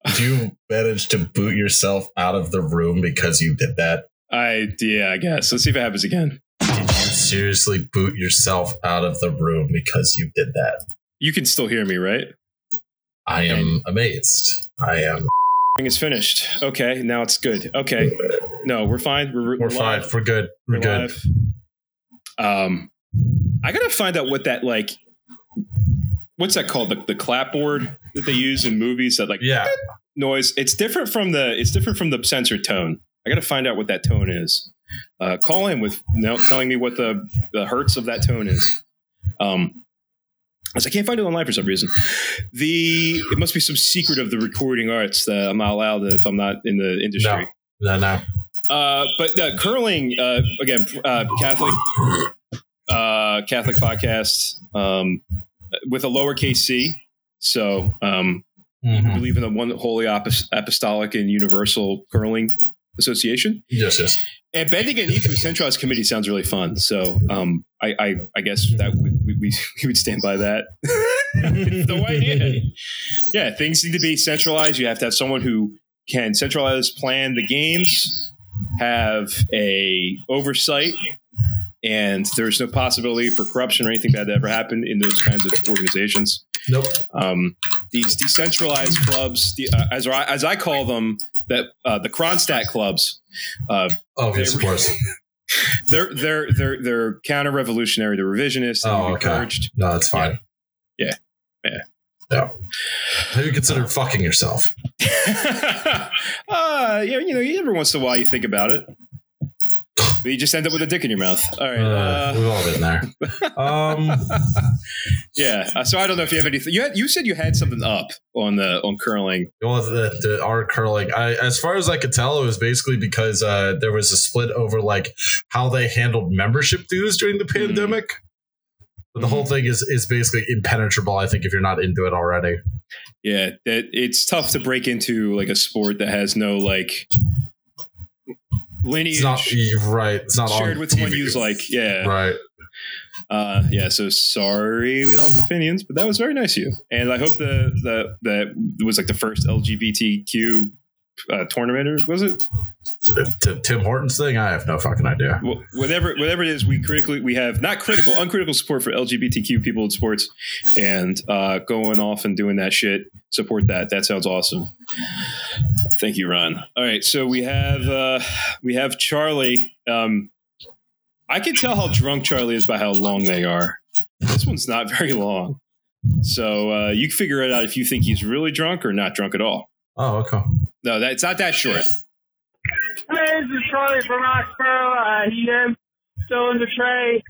Did you manage to boot yourself out of the room because you did that? I yeah, I guess. Let's see if it happens again. Seriously boot yourself out of the room because you did that? You can still hear me, right? I am amazed. I am. Thing is finished. Okay, now it's good. Okay, no, we're fine. We're, We're fine. We're good. We're, We're good. live. Um, I gotta find out what that like. What's that called? The, the clapboard that they use in movies that like Yeah. noise. It's different from the. It's different from the censored tone. I gotta find out what that tone is. Uh, call in with no, telling me what the the hertz of that tone is. Um, as I can't find it online for some reason. The it must be some secret of the recording arts that I'm not allowed if I'm not in the industry. No, no. Uh, but uh, curling uh, again, uh, Catholic, uh, Catholic podcast um, with a lowercase c. So um, Mhm. believe in the one holy apos- apostolic and universal curling association. Yes, yes. And bending a knee to a centralized committee sounds really fun. So um, I, I, I guess that we, we, we would stand by that. the in. Yeah, things need to be centralized. You have to have someone who can centralize, plan the games, have a oversight, and there's no possibility for corruption or anything bad to ever happen in those kinds of organizations. Nope. Um, these decentralized clubs, the, uh, as I, as I call them, that uh, the Kronstadt clubs. Uh, Oh, yes, of course. they're they're they're they're counter revolutionary. They're revisionist. Oh, okay. encouraged. No, that's fine. Yeah. Yeah. Yeah. Have you considered fucking yourself? uh, yeah, you know, every once in a while you think about it, but you just end up with a dick in your mouth. All right. Uh, Uh, we've all been there. Um, yeah. Uh, so I don't know if you have anything. You had, you said you had something up on the on curling. well, the, the our curling. I, as far as I could tell, it was basically because uh, there was a split over like how they handled membership dues during the Mm-hmm. pandemic. But the whole thing is is basically impenetrable. I think if you're not into it already. Yeah, that it's tough to break into like a sport that has no like lineage It's not right. It's not shared with the one who's like yeah right. Uh, yeah, so sorry we don't have opinions, but that was very nice of you. And I hope the the that was like the first LGBTQ uh, tournament, or was it? To, to Tim Hortons thing, I have no fucking idea. Wh- Whatever whatever it is, we critically we have not critical, uncritical support for LGBTQ people in sports, and uh, going off and doing that shit. Support that. That sounds awesome. Thank you, Ron. All right, so we have uh, we have Charlie. Um, I can tell how drunk Charlie is by how long they are. This one's not very long. So uh, you can figure it out if you think he's really drunk or not drunk at all. Oh, okay. No, that, it's not that short. Hey, this is Charlie from Roxborough. Uh, EM still in the tray.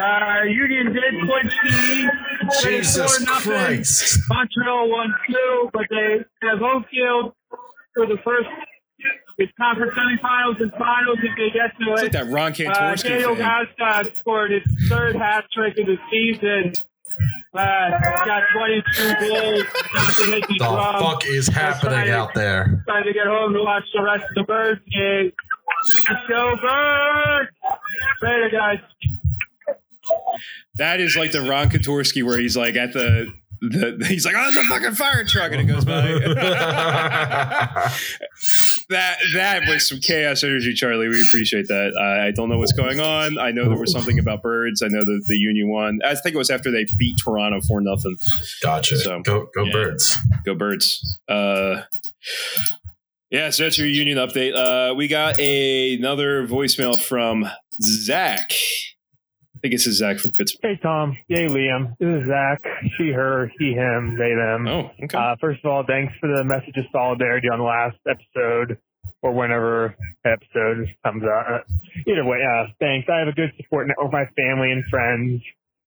Uh, Union did clinch the Jesus 24 nothing. Christ. Montreal won two, but they have home field for the first it's conference semifinals and finals if they get to It's it. like that Ron Uh, Kantorski Daniel thing. Gazdag scored his third hat trick of the season. Uh, got 22 goals. Not to make me The drum. fuck is happening out there? Trying to get home to watch the rest of the Birds game. Let's go Birds! Later, guys. That is like the Ron Kotorski where he's like at the, the he's like, oh, the fucking fire truck, and it goes by. that that was some chaos energy, Charlie. We appreciate that. I, I don't know what's going on. I know there was something about birds. I know that the Union won. I think it was after they beat Toronto for nothing. Gotcha. So, go go yeah. birds. Go birds. Uh, yeah, so that's your Union update. Uh, we got a, another voicemail from Zach. I think this is Zach from Pittsburgh. Hey, Tom. Yay, Liam. This is Zach. She, her, he, him, they, them. Oh, okay. Uh, first of all, thanks for the message of solidarity on the last episode or whenever episode comes out. Either way, uh, thanks. I have a good support network my family and friends,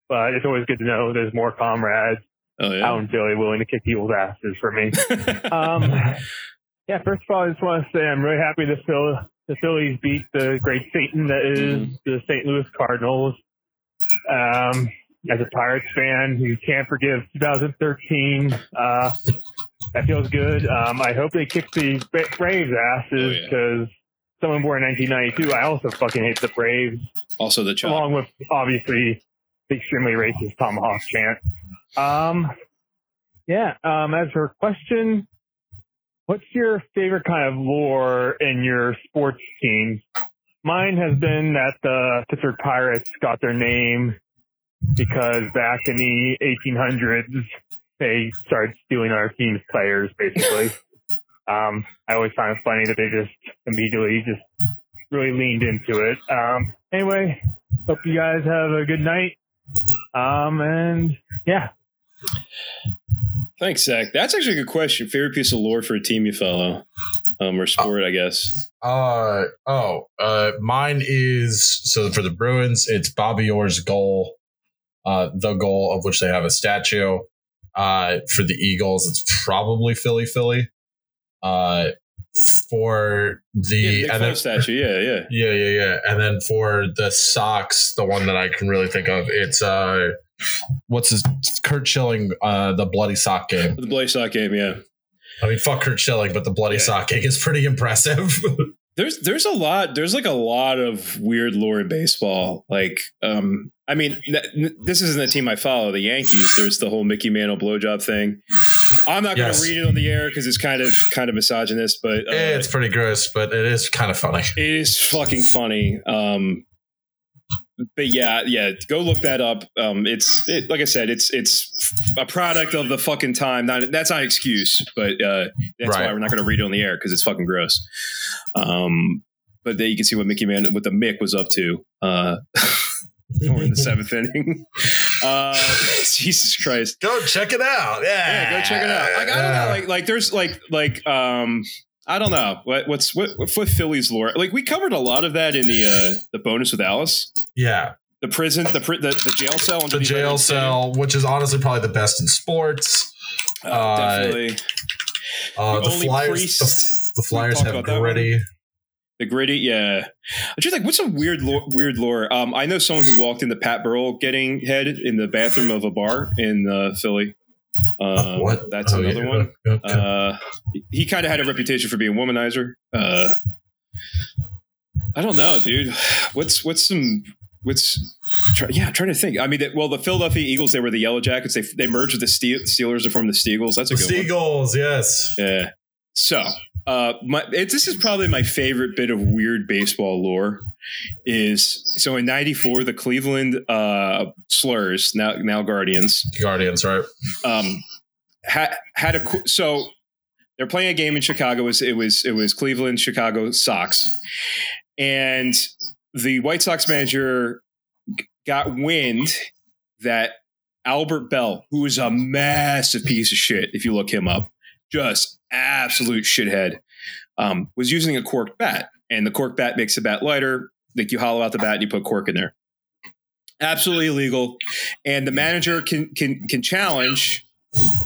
but it's always good to know there's more comrades Oh yeah. out in Philly willing to kick people's asses for me. um, yeah, first of all, I just want to say I'm really happy the Phil the Phillies beat the great Satan that is the St. Louis Cardinals. Um, as a Pirates fan you can't forgive 2013, uh, that feels good. Um, I hope they kick the Braves asses because someone born in 1992, I also fucking hate the Braves. Also the chop. Along with obviously the extremely racist tomahawk chant. Um, yeah. Um, as for question, what's your favorite kind of lore in your sports teams? Mine has been that the Pittsburgh Pirates got their name because back in the 1800s they started stealing our team's players, basically. um, I always find it funny that they just immediately just really leaned into it. Um, anyway, hope you guys have a good night. Um, and yeah, Thanks, Zach. That's actually a good question. Favorite piece of lore for a team you follow, um, or sport, I guess. Uh oh, uh mine is so for the Bruins, it's Bobby Orr's goal, uh the goal of which they have a statue. Uh for the Eagles, it's probably Philly Philly. Uh for the Yeah, and then- statue. Yeah, yeah. yeah, yeah, yeah. And then for the Sox, the one that I can really think of, it's uh what's his Curt Schilling, uh the bloody sock game. The bloody Sock game. Yeah. I mean fuck Curt Schilling, but the bloody sock game is pretty impressive. There's there's a lot there's like a lot of weird lore in baseball. Like um I mean n- this isn't the team I follow, the Yankees. There's the whole Mickey Mantle blowjob thing. I'm not going to Yes. read it on the air because it's kind of kind of misogynist, but uh, it's pretty gross, but it is kind of funny. it is fucking funny. Um, but yeah, yeah, go look that up. Um, it's it, like I said, it's it's a product of the fucking time. Not that's not an excuse, but uh, that's Right. why we're not going to read it on the air because it's fucking gross. Um, but there you can see what Mickey Man, what the Mick was up to. Uh, we're in the seventh inning. Uh, Jesus Christ. Go check it out. Yeah. Yeah, go check it out. Like I don't know, like like there's like like um I don't know what what's what what Philly's lore. Like we covered a lot of that in the uh the bonus with Alice. Yeah. The prison, the the, the jail cell, and The jail cell, which is honestly probably the best in sports. Uh, definitely. Uh, The the, Flyers, the, the Flyers have gritty. The gritty, yeah. I'm just like, what's some weird, lore, weird lore? Um, I know someone who walked into Pat Burrell getting head in the bathroom of a bar in uh, Philly. Um, what? That's Oh, another yeah. one. Okay. Uh, he kind of had a reputation for being a womanizer. Uh, I don't know, dude. What's what's some what's try, yeah? I'm trying to think. I mean, well, the Philadelphia Eagles they were the Yellow Jackets. They they merged with the Steel, Steelers to form the Steagles. That's a good one. Seagulls, yes. Yeah. So, uh, my it, this is probably my favorite bit of weird baseball lore. Is so in '94 the Cleveland uh, Slurs now now Guardians Guardians, right? um, had had a so they're playing a game in Chicago. It was it was it was Cleveland Chicago Sox, and the White Sox manager got wind that Albert Belle, who is a massive piece of shit, if you look him up, just absolute shithead, um, was using a cork bat, and the cork bat makes the bat lighter. Like you hollow out the bat and you put cork in there. Absolutely illegal, and the manager can can can challenge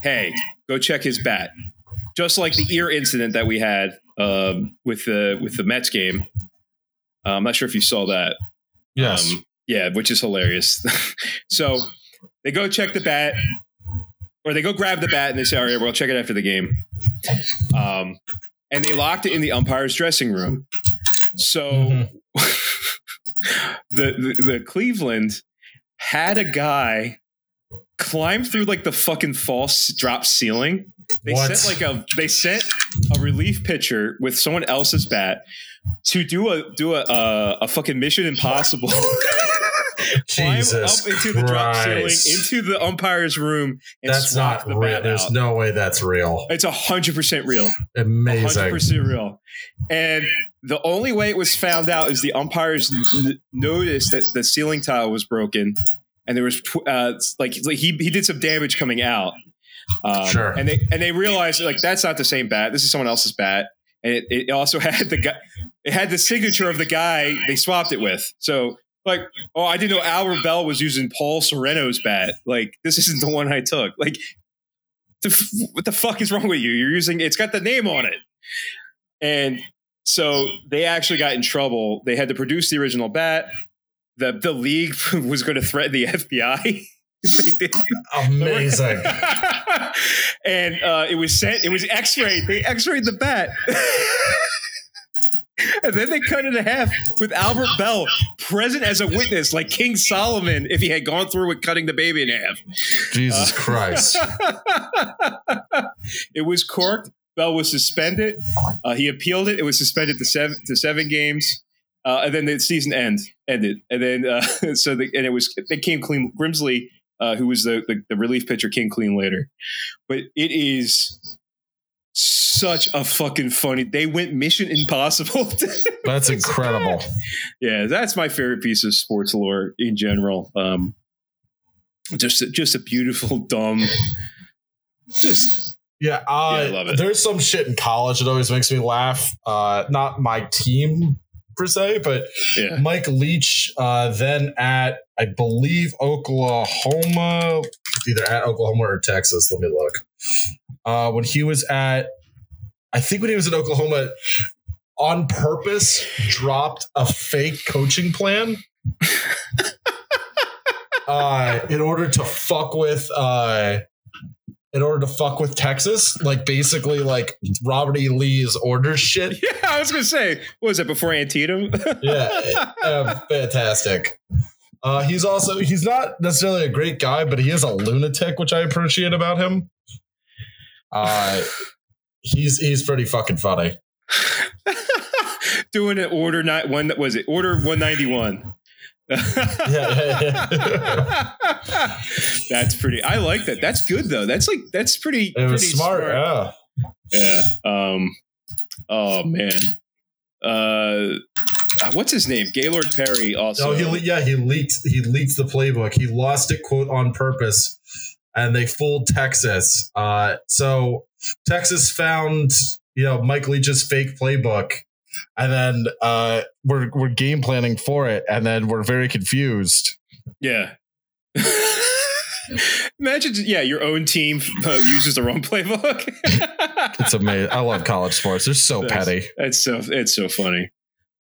hey, go check his bat. Just like the ear incident that we had um, with the with the Mets game. Uh, I'm not sure if you saw that. Yes. Um, yeah, which is hilarious. so they go check the bat, or they go grab the bat and they say, "All right, we'll check it after the game." Um, and they locked it in the umpire's dressing room. So the, the the Cleveland had a guy climb through like the fucking false drop ceiling They What? sent like a they sent a relief pitcher with someone else's bat to do a do a uh, a fucking Mission Impossible. Jesus up into the drop ceiling into the umpire's room and That's not the real. There's out. no way that's real. It's a hundred percent real. Amazing. hundred percent real. And the only way it was found out is the umpires n- noticed that the ceiling tile was broken, and there was uh, like, like he he did some damage coming out. Um, Sure. And they and they realized like that's not the same bat. This is someone else's bat, and it, it also had the guy. It had the signature of the guy they swapped it with. So like, oh, I didn't know Albert Belle was using Paul Sorrento's bat. Like this isn't the one I took. Like, the, f- what the fuck is wrong with you? You're using it's got the name on it. And so they actually got in trouble. They had to produce the original bat. The the league was going to threaten the FBI. if they did. Amazing. and uh, it was sent. It was X-rayed. They X-rayed the bat. And then they cut it in half with Albert Belle present as a witness, like King Solomon, if he had gone through with cutting the baby in half. Jesus Christ. it was corked. Belle was suspended. Uh, he appealed it. It was suspended to seven to seven games, uh, and then the season end ended. And then uh, so the, and it was they came clean. Grimsley, uh, who was the, the the relief pitcher, came clean later. But it is such a fucking funny. They went Mission Impossible. That's incredible. yeah, that's my favorite piece of sports lore in general. Um, just just a beautiful, dumb, just Yeah, uh, Yeah, I love it. there's some shit in college that always makes me laugh. Uh, not my team per se, but Yeah. Mike Leach, uh, then at I believe Oklahoma, either at Oklahoma or Texas. Let me look. Uh, when he was at, I think when he was in Oklahoma, on purpose dropped a fake coaching plan. uh, in order to fuck with uh, in order to fuck with Texas, like basically like Robert E. Lee's order shit. yeah. I was gonna say, what was it before Antietam? Yeah, uh, fantastic. Uh, he's also he's not necessarily a great guy, but he is a lunatic, which I appreciate about him. Uh, he's he's pretty fucking funny. Doing an order not one that was it order one ninety one. That's pretty. I like that. That's good though. That's like that's pretty. It was pretty smart. Yeah. Yeah. Um. Oh man. Uh. What's his name? Gaylord Perry. Also. Oh, he yeah he leaked he leaked the playbook. He lost it quote on purpose, and they fooled Texas. Uh, so Texas found you know Mike Leach's fake playbook, and then uh, we're we're game planning for it, and then we're very confused. Yeah. Imagine, yeah, your own team uh, uses the wrong playbook. It's amazing. I love college sports. They're so That's- petty. It's so it's so funny.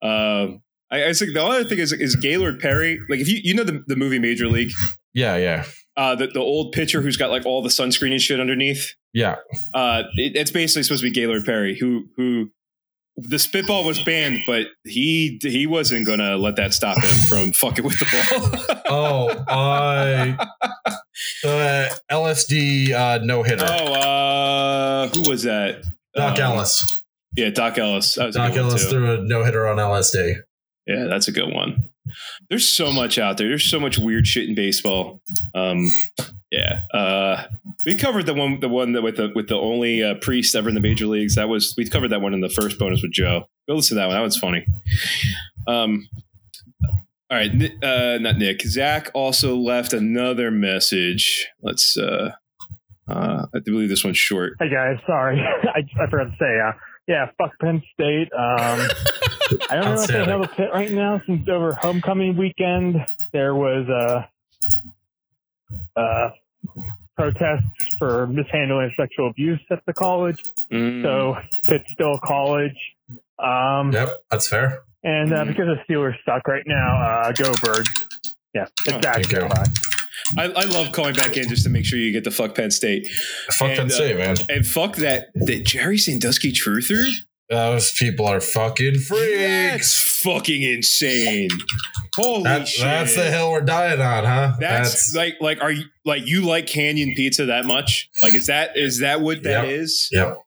Um, I, I think the other thing is is Gaylord Perry. Like if you you know the, the movie Major League, Yeah, yeah, uh, the the old pitcher who's got like all the sunscreen and shit underneath. Yeah. Uh, it, it's basically supposed to be Gaylord Perry who who. The spitball was banned, but he he wasn't gonna let that stop him from fucking with the ball. Oh, uh, the LSD uh, no hitter. oh, uh, who was that? Doc Uh, Ellis. Yeah, Doc Ellis. Doc Ellis threw a no hitter on LSD. Yeah, that's a good one. There's so much out there. There's so much weird shit in baseball. Um, yeah, uh, we covered the one, the one that with the with the only uh, priest ever in the major leagues. That was we covered that one in the first bonus with Joe. Go listen to that one. That one's funny. Um, all right, uh, not Nick. Zach also left another message. Let's. Uh, uh, I believe this one's short. Hey guys, sorry, I, I forgot to say. Uh, yeah, fuck Penn State. Um, I don't know if they have a pit right now since over homecoming weekend there was a uh, uh, protests for mishandling sexual abuse at the college. Mm. So Pitt's still a college. Um, Yep, that's fair. And uh, because the Steelers suck right now, uh, go Birds. Yeah, it's Oh, that. Thank you. Bye. I, I love calling back in just to make sure you get the fuck Penn State. Fuck Penn And, uh, State, man. And fuck that that Jerry Sandusky truther. Those people are fucking freaks. That's fucking insane. Holy That- shit. that's the hill we're dying on, huh? That's, like like are you like you like canyon pizza that much? Like is that is that what that Yep. is? Yep.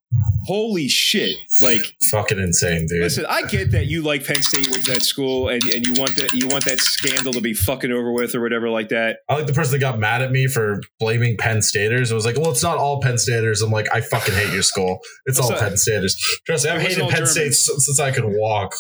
Holy shit. Like fucking insane, dude. Listen, I get that you like Penn State, went to that school, and, and you want that you want that scandal to be fucking over with or whatever like that. I like the person that got mad at me for blaming Penn Staters. It was like, well, it's not all Penn Staters. I'm like, I fucking hate your school. It's all? Penn Staters. Trust me, I've hated Penn. State since I could walk.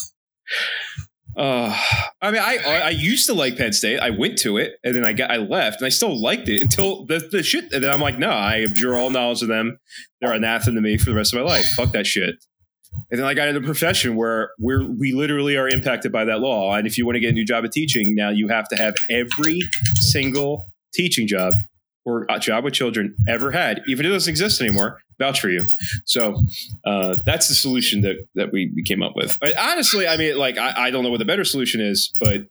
Uh, I mean, I I used to like Penn State. I went to it, and then I got I left, and I still liked it until the the shit. And then I'm like, no, I abjure all knowledge of them. They're anathema to me for the rest of my life. Fuck that shit. And then I got into a profession where we're we literally are impacted by that law. And if you want to get a new job at teaching, now you have to have every single teaching job or a job with children ever had, even if it doesn't exist anymore, vouch for you. So uh, that's the solution that that we, we came up with. I- honestly, I mean, like I, I don't know what the better solution is, but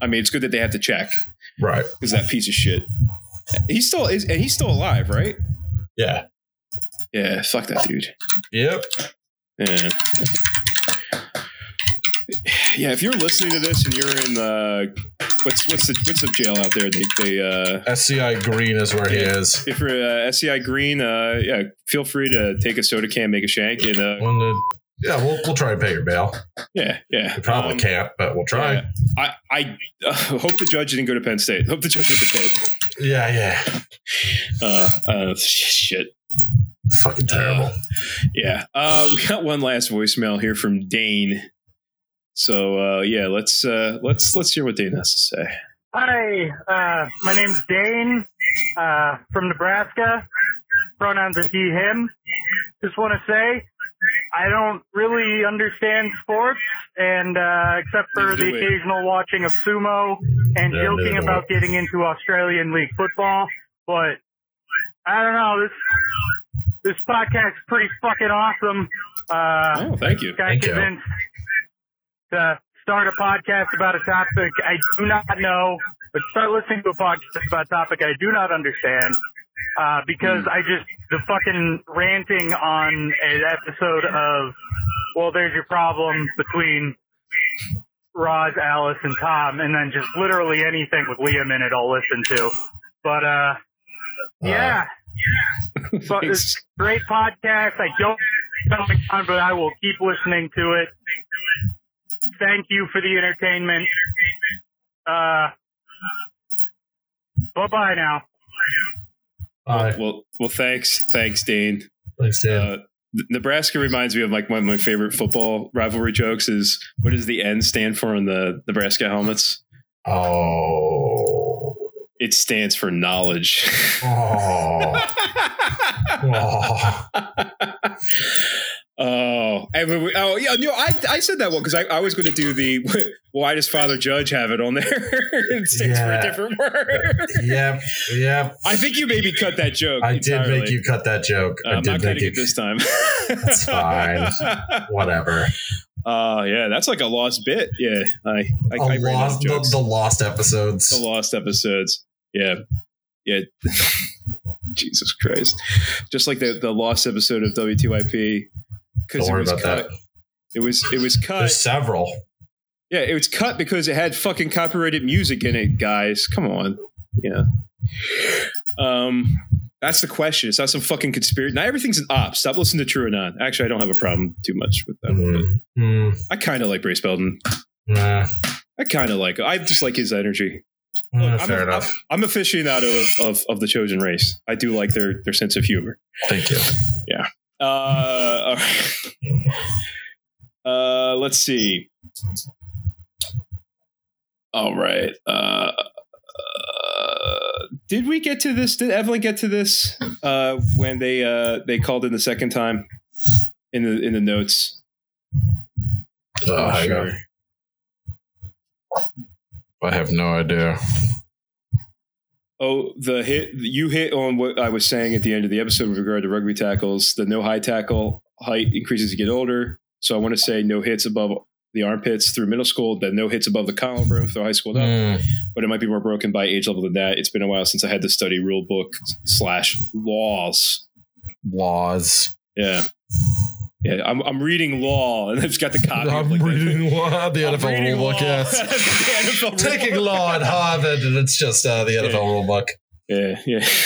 I mean, it's good that they have to check, Right. Because that piece of shit, he's still is, and he's still alive, right? Yeah. Yeah. Fuck that dude. Yep. Yeah. Yeah, if you're listening to this and you're in the what's what's the what's the jail out there? They they uh SCI Greene is where he is. if you're uh, SCI Greene, uh yeah, feel free to take a soda can, make a shank, and uh the, yeah, we'll we'll try and pay your bail. yeah, yeah. We probably Um, can't, but we'll try. yeah. I I uh, hope the judge didn't go to Penn State. Hope the judge went to Pitt. Yeah, yeah. Uh, uh shit. Fucking terrible. Yeah. Uh, we got one last voicemail here from Dane. So uh, yeah, let's uh, let's let's hear what Dane has to say. Hi, uh, my name's Dane uh, from Nebraska. Pronouns are he, him. Just want to say I don't really understand sports, and uh, except for the do occasional watching of sumo and Yeah, joking neither do about getting into Australian League football, but I don't know this. This podcast's pretty fucking awesome. Uh, Oh, thank you. Got Thank you. convinced start a podcast about a topic I do not know, but start listening to a podcast about a topic I do not understand. Uh, because I just, the fucking ranting on an episode of, well, there's your problem between Roz, Alice, and Tom, and then just literally anything with Liam in it I'll listen to. But, uh, yeah. So it's a great podcast. I don't know but I will keep listening to it. Thank you for the entertainment. Uh, bye bye now. Well, well, well, thanks, thanks, Dane. Thanks, Dane. Uh, Nebraska reminds me of like one of my favorite football rivalry jokes. Is what does the N stand for in the Nebraska helmets? Oh, it stands for knowledge. Oh. Oh, we, we- oh yeah, no, I, I said that one because I, I was going to do the why does Father Judge have it on there? it stands for Yeah. a different word. yep, yep. I think you maybe cut that joke. I did make you cut that joke. Uh, I I'm did not make cutting you. it this time. That's fine. Whatever. Uh, yeah, that's like a lost bit. Yeah, I, I, A I lost, the, the lost episodes. the lost episodes. Yeah, yeah. Jesus Christ! Just like the the lost episode of WTYP because it was cut. that. It was it was cut. There's several. Yeah, it was cut because it had fucking copyrighted music in it, guys. Come on. Yeah. Um, that's the question. It's not some fucking conspiracy. Not everything's an op. Stop listening to TrueAnon. Actually, I don't have a problem too much with that. Mm-hmm. but I kind of like Brace Belden. Nah, I kind of like. I just like his energy. nah, I'm fair a, enough. I'm, I'm aficionado of, of of the chosen race. I do like their their sense of humor. Thank you. Yeah. Uh, uh let's see. All right. Uh, uh, did we get to this? Did Evelyn get to this uh, when they uh, they called in the second time in the in the notes? Oh, sure. I have no idea. Oh, the hit you hit on what I was saying at the end of the episode with regard to rugby tackles. The no high tackle height increases as you get older. So I want to say no hits above the armpits through middle school, then no hits above the collarbone through high school. Mm. But it might be more broken by age level than that. It's been a while since I had to study rule book slash laws. Laws. Yeah. Yeah, I'm, I'm reading law, and it's got the copy. I'm of like the- reading law, the I'm NFL rulebook. Yes, The NFL taking law at Harvard, and it's just uh, the NFL rulebook. Yeah, yeah.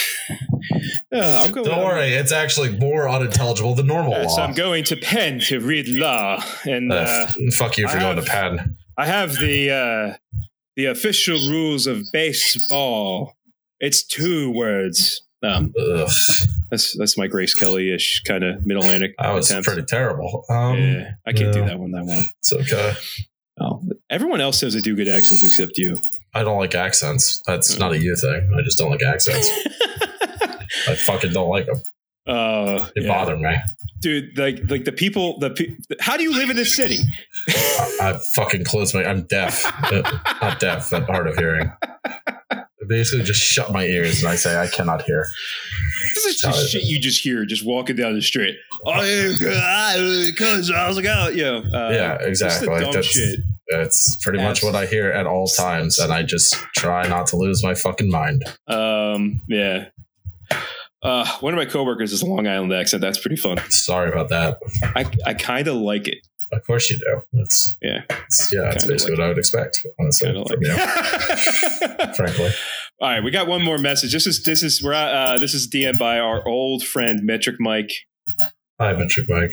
Yeah. Don't worry, it's actually more unintelligible than normal Yes, law. So I'm going to Penn to read law, and Uh, uh, fuck you for I going have- to Penn. I have the uh, the official rules of baseball. It's two words. Um, Ugh, that's that's my Grace Kelly ish kind of Mid Atlantic that was attempt. pretty terrible. Um, yeah, I can't do that one. That one. It's okay. Oh, everyone else says I do good accents except you. I don't like accents. That's not a you thing. I just don't like accents. I fucking don't like them. Uh, They yeah. bother me. dude. Like like the people. The pe- how do you live in this city? I fucking close my. I'm deaf. Not deaf, but hard of hearing. I basically just shut my ears and I say I cannot hear. This is just shit you just hear just walking down the street. Oh yeah, cuz I was like, oh, yo, uh, yeah, exactly. That's, shit. that's pretty much what I hear at all times, and I just try not to lose my fucking mind. Um, yeah. Uh, one of my coworkers is a Long Island accent. That's pretty fun. Sorry about that. I I kind of like it. Of course you do. That's Yeah, it's, yeah, that's basically like what I would expect, honestly, from like. you, frankly. All right, we got one more message. This is this is we're at, uh, this is DM by our old friend Metric Mike. Hi, Metric Mike.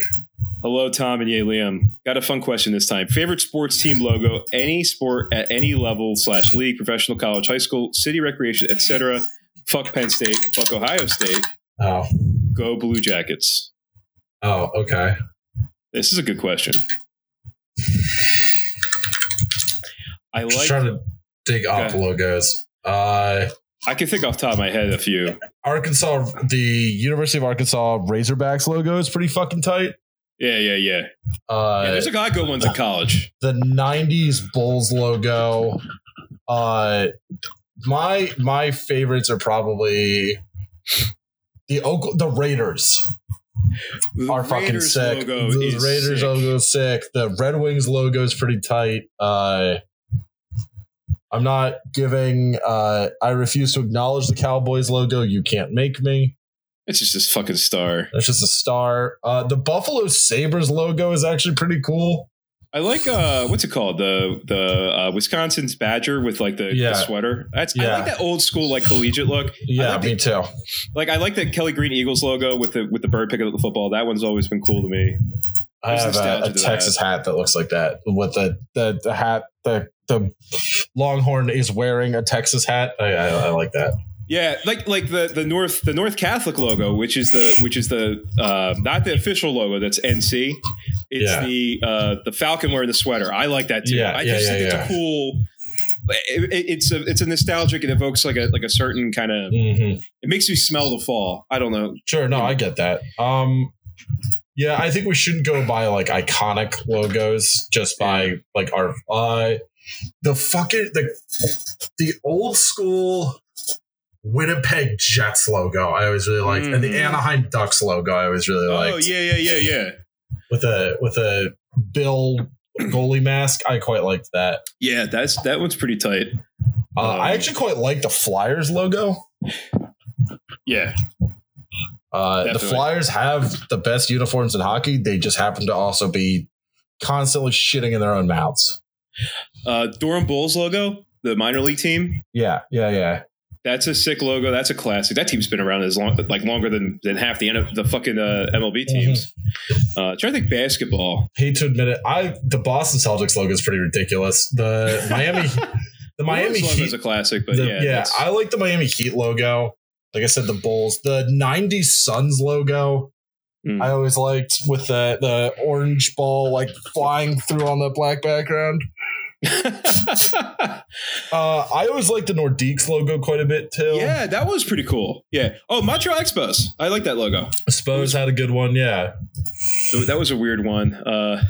Hello, Tom and Yay Liam. Got a fun question this time. Favorite sports team logo? Any sport at any level slash league, professional, college, high school, city recreation, etc. Fuck Penn State. Fuck Ohio State. Oh, Go Blue Jackets. oh, okay. This is a good question. I Just like. trying to dig up Okay. logos. Uh, I can think off the top of my head a few. Arkansas, the University of Arkansas Razorbacks logo is pretty fucking tight. Yeah, yeah, yeah. Uh, yeah there's a lot of good ones in college. the 90s bulls logo uh my my favorites are probably the Oak, the raiders The are fucking Raiders sick. the raiders sick. logo is sick. The red wings logo is pretty tight. Uh i'm not giving uh i refuse to acknowledge the cowboys logo. You can't make me. It's just this fucking star. It's just a star. Uh the buffalo sabres logo is actually pretty cool I like uh what's it called? The the uh, Wisconsin's Badger with like the, Yeah. the sweater. That's I like that old school like collegiate look. Yeah like me the, too like I like the Kelly Green Eagles logo with the with the bird picking up the football. That one's always been cool to me. I There's have a, a Texas hat that looks like that with the the, the hat the the Longhorn is wearing a Texas hat. I, I, I like that. Yeah, like like the the North the North Catholic logo, which is the which is the uh, not the official logo. That's NC. It's Yeah. the uh, the Falcon wearing the sweater. I like that too. Yeah, I just think it's cool. It, it- it's a it's a nostalgic. It evokes like a like a certain kind of. Mm-hmm. It makes me smell the fall. I don't know. Sure, no, I get that. Um, yeah, I think we shouldn't go by like iconic logos, just by like our uh, the fucking the the old school Winnipeg Jets logo. I always really liked, and the Mhm. Anaheim Ducks logo. I always really liked. Oh yeah yeah yeah yeah with a with a Bill goalie mask. I quite liked that. yeah. That's that one's pretty tight. Uh, I Um, actually quite like the Flyers logo. Yeah, Uh, the Flyers have the best uniforms in hockey. They just happen to also be constantly shitting in their own mouths. uh, Durham Bulls logo, the minor league team. Yeah, yeah, yeah. That's a sick logo. That's a classic. That team's been around as long, like longer than than half the N- the fucking uh, MLB teams. Uh, trying to think basketball. Hate to admit it, I the Boston Celtics logo is pretty ridiculous. The Miami, the Miami logo Heat is a classic, but the- yeah, yeah, I like the Miami Heat logo. Like I said, the Bulls, the '90s Suns logo. Mm. I always liked with the the orange ball like flying through on the black background. Uh, I always liked the Nordiques logo quite a bit too. yeah, that was pretty cool. Yeah. Oh, Montreal Expos. I like that logo. Spose had a good one. Yeah, That was a weird one. Uh,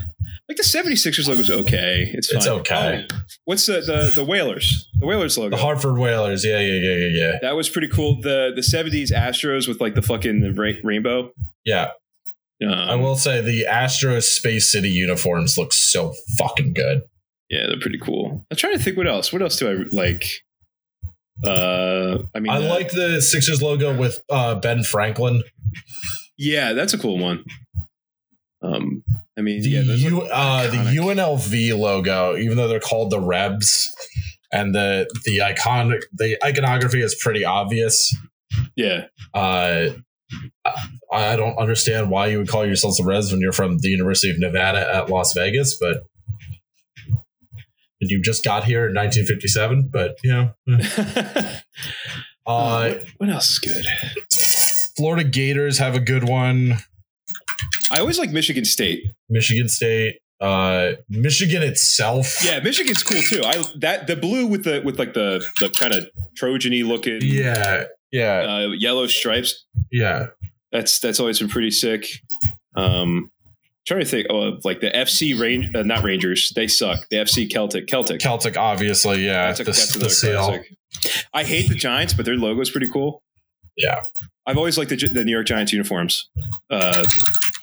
like the 76ers logo is okay. It's fine. It's okay. Oh, what's the, the the Whalers? The Whalers logo. the Hartford Whalers. Yeah, yeah, yeah, yeah, yeah. that was pretty cool. The the 70s Astros with like the fucking ra- rainbow. Yeah, Um, I will say the Astros Space City uniforms look so fucking good. Yeah, they're pretty cool. I'm trying to think what else. What else do I like? Uh, I mean, I uh, like the Sixers logo with uh, Ben Franklin. Yeah, that's a cool one. Um, I mean, The yeah, U, uh, the. UNLV logo, even though they're called the Rebs, and the the iconic the iconography is pretty obvious. yeah, Uh, I I don't understand why you would call yourselves the Reds when you're from the University of Nevada at Las Vegas, but and you just got here in 1957. But yeah, uh, what, what else is good? Florida Gators have a good one. I always like Michigan State. Michigan State, uh, Michigan itself. Yeah, Michigan's cool too. I that the blue with the with like the the kind of Trojan-y looking yeah, yeah, uh, yellow stripes. yeah. That's that's always been pretty sick. Um, trying to think oh, of like the FC range, uh, not Rangers. They suck. The FC Celtic, Celtic. Celtic, obviously, yeah. That's, the, that's the classic. I hate the Giants, but their logo is pretty cool. Yeah. I've always liked the, the New York Giants uniforms. Uh,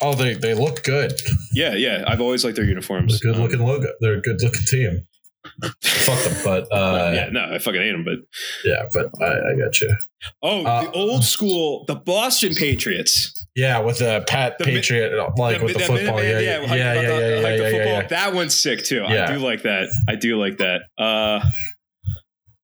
Oh, they they look good. yeah, yeah. I've always liked their uniforms. Good Um, looking logo. They're a good looking team. Fuck them, but uh, yeah, no, I fucking hate them. But yeah, but I, I got you. oh, Uh, the old school, the Boston Patriots. Yeah, with the Pat The Patriot, like with the that football. Minuteman, Yeah, yeah, yeah, yeah, the- yeah, the yeah, football. yeah. That one's sick too. Yeah. I do like that. I do like that. Uh,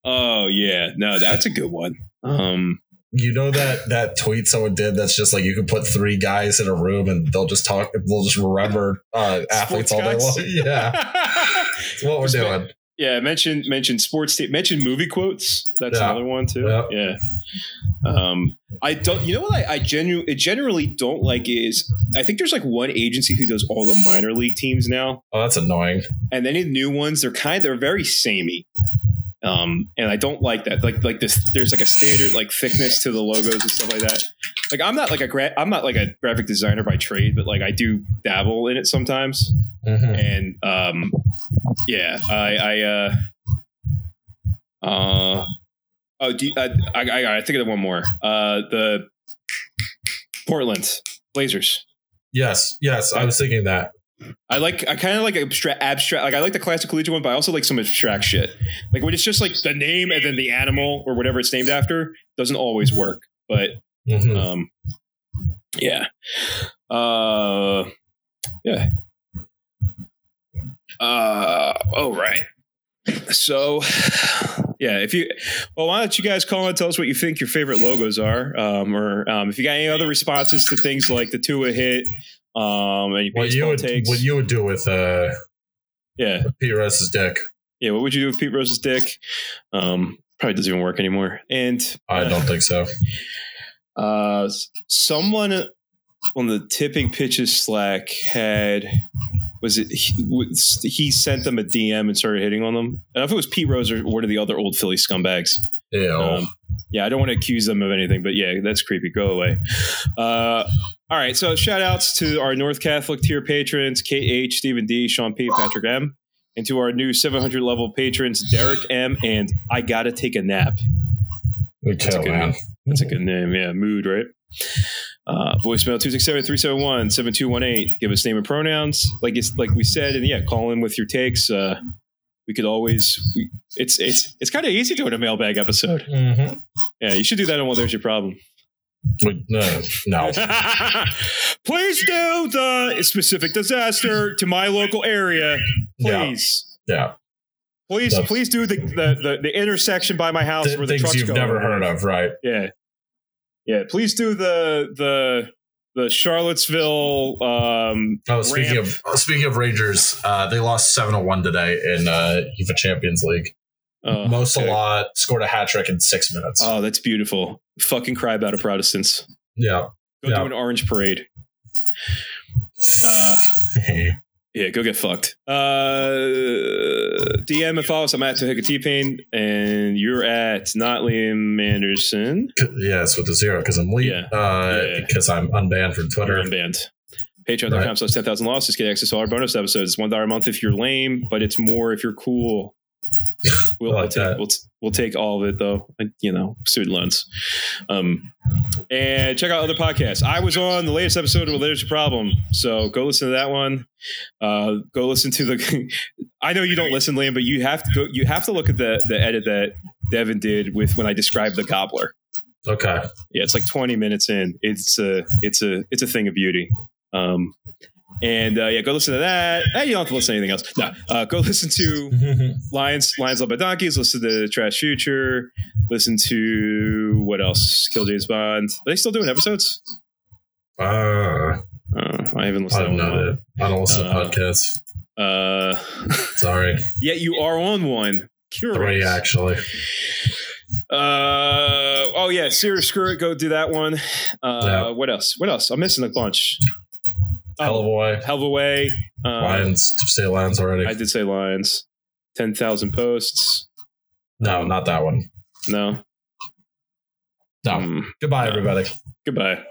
oh yeah, no, that's a good one. Um, You know that that tweet someone did that's just like you can put three guys in a room and they'll just talk. They'll just remember uh, athletes all day long. Yeah, that's what we're Just doing. yeah, mention mention sports. ta- mention movie quotes. That's Yeah. another one too. Yeah. Yeah. Um, I don't. You know what? I, I genu- generally don't like is I think there's like one agency who does all the minor league teams now. Oh, that's annoying. and any new ones they're kind they're very samey um and i don't like that. Like like this there's like a standard like thickness to the logos and stuff like that. Like i'm not like a gra- i'm not like a graphic designer by trade but like i do dabble in it sometimes. Mhm. and um yeah i i uh uh oh do you, I, I i i think of one more. Uh the portland blazers. Yes, yes, I was thinking that. I like I kind of like abstract abstract like I like the classic collegiate one, but I also like some abstract shit. Like when it's just like the name and then the animal or whatever it's named after doesn't always work. But Mhm. um yeah. Uh yeah. Uh oh right. So yeah, if you well, why don't you guys call and tell us what you think your favorite logos are, um, or um, if you got any other responses to things like the Tua hit, um, any What you would takes, what you would do with uh, yeah, Pete Rose's dick? yeah. What would you do with Pete Rose's dick? Um, probably doesn't even work anymore. And I don't think so. uh, someone on the Tipping Pitches Slack had was it he, was, he sent them a DM and started hitting on them. I don't know if it was Pete Rose or one of the other old Philly scumbags. Ew. Um, yeah, I don't want to accuse them of anything, but yeah, that's creepy. Go away. Uh, all right, so shout outs to our North Catholic tier patrons, KH, Stephen D, Sean P, Patrick M, and to our new 700 level patrons, Derek M, and I Gotta Take a Nap. That's a good man. name. That's a good name. Yeah, mood, right? Uh, voicemail 267-371-7218. Give us name and pronouns. Like it's like we said, and yeah, call in with your takes. Uh, we could always we, it's it's it's kind of easy doing a mailbag episode. Mhm. Yeah, you should do that on Well There's Your Problem. Wait, No, no. Please do the specific disaster to my local area. Please. Yeah, Please, That's- please do the, the, the, the intersection by my house Th- where the things trucks you've go. never heard of, right? Yeah. Yeah. Please do the the the Charlottesville um Oh, speaking ramp. of speaking of Rangers, uh, they lost seven to one today in uh, UEFA Champions League. Oh, Mo okay. Salah scored a hat trick in six minutes. Oh, that's beautiful. Fucking cry about it, Protestants. yeah, Go Yeah. do an orange parade. Uh, yeah, go get fucked. Uh, DM and follow us. I'm at Tohika T-Pain, and you're at not Liam Anderson. yes, with the zero because I'm lead. Yeah. Uh, Yeah. Because I'm unbanned from Twitter. You're unbanned. Patreon.com Right. slash 10,000 losses. Get access to all our bonus episodes. It's $1 a month if you're lame, but it's more if you're cool. We'll, like we'll, take, we'll, we'll take all of it though. You know, student loans. Um, and check out other podcasts. I was on the latest episode of There's Your Problem. So go listen to that one. Uh, go listen to the, I know you don't listen, Liam, but you have to go, you have to look at the, the edit that Devin did with when I described the gobbler. Okay. Yeah, it's like 20 minutes in. It's a it's a it's a thing of beauty. Um And uh, yeah, go listen to that. Eh, you don't have to listen to anything else. No, uh, go listen to Lions, Lions Led by Donkeys. Listen to Trash Future. Listen to what else? Kill James Bond. Are they still doing episodes? Uh, Uh, I haven't listened. To not one. it. I don't listen Uh, to podcasts. Uh, Sorry. yet you are on one. Curious. Three, actually. Uh oh yeah, serious screw it. Go do that one. Uh, Yeah. What else? What else? I'm missing a bunch. Hell of a way. Hell of a way. Uh, Lions. Say Lions already. I did say Lions. Ten thousand posts. no, not that one. No. No. Mm, Goodbye, everybody. goodbye.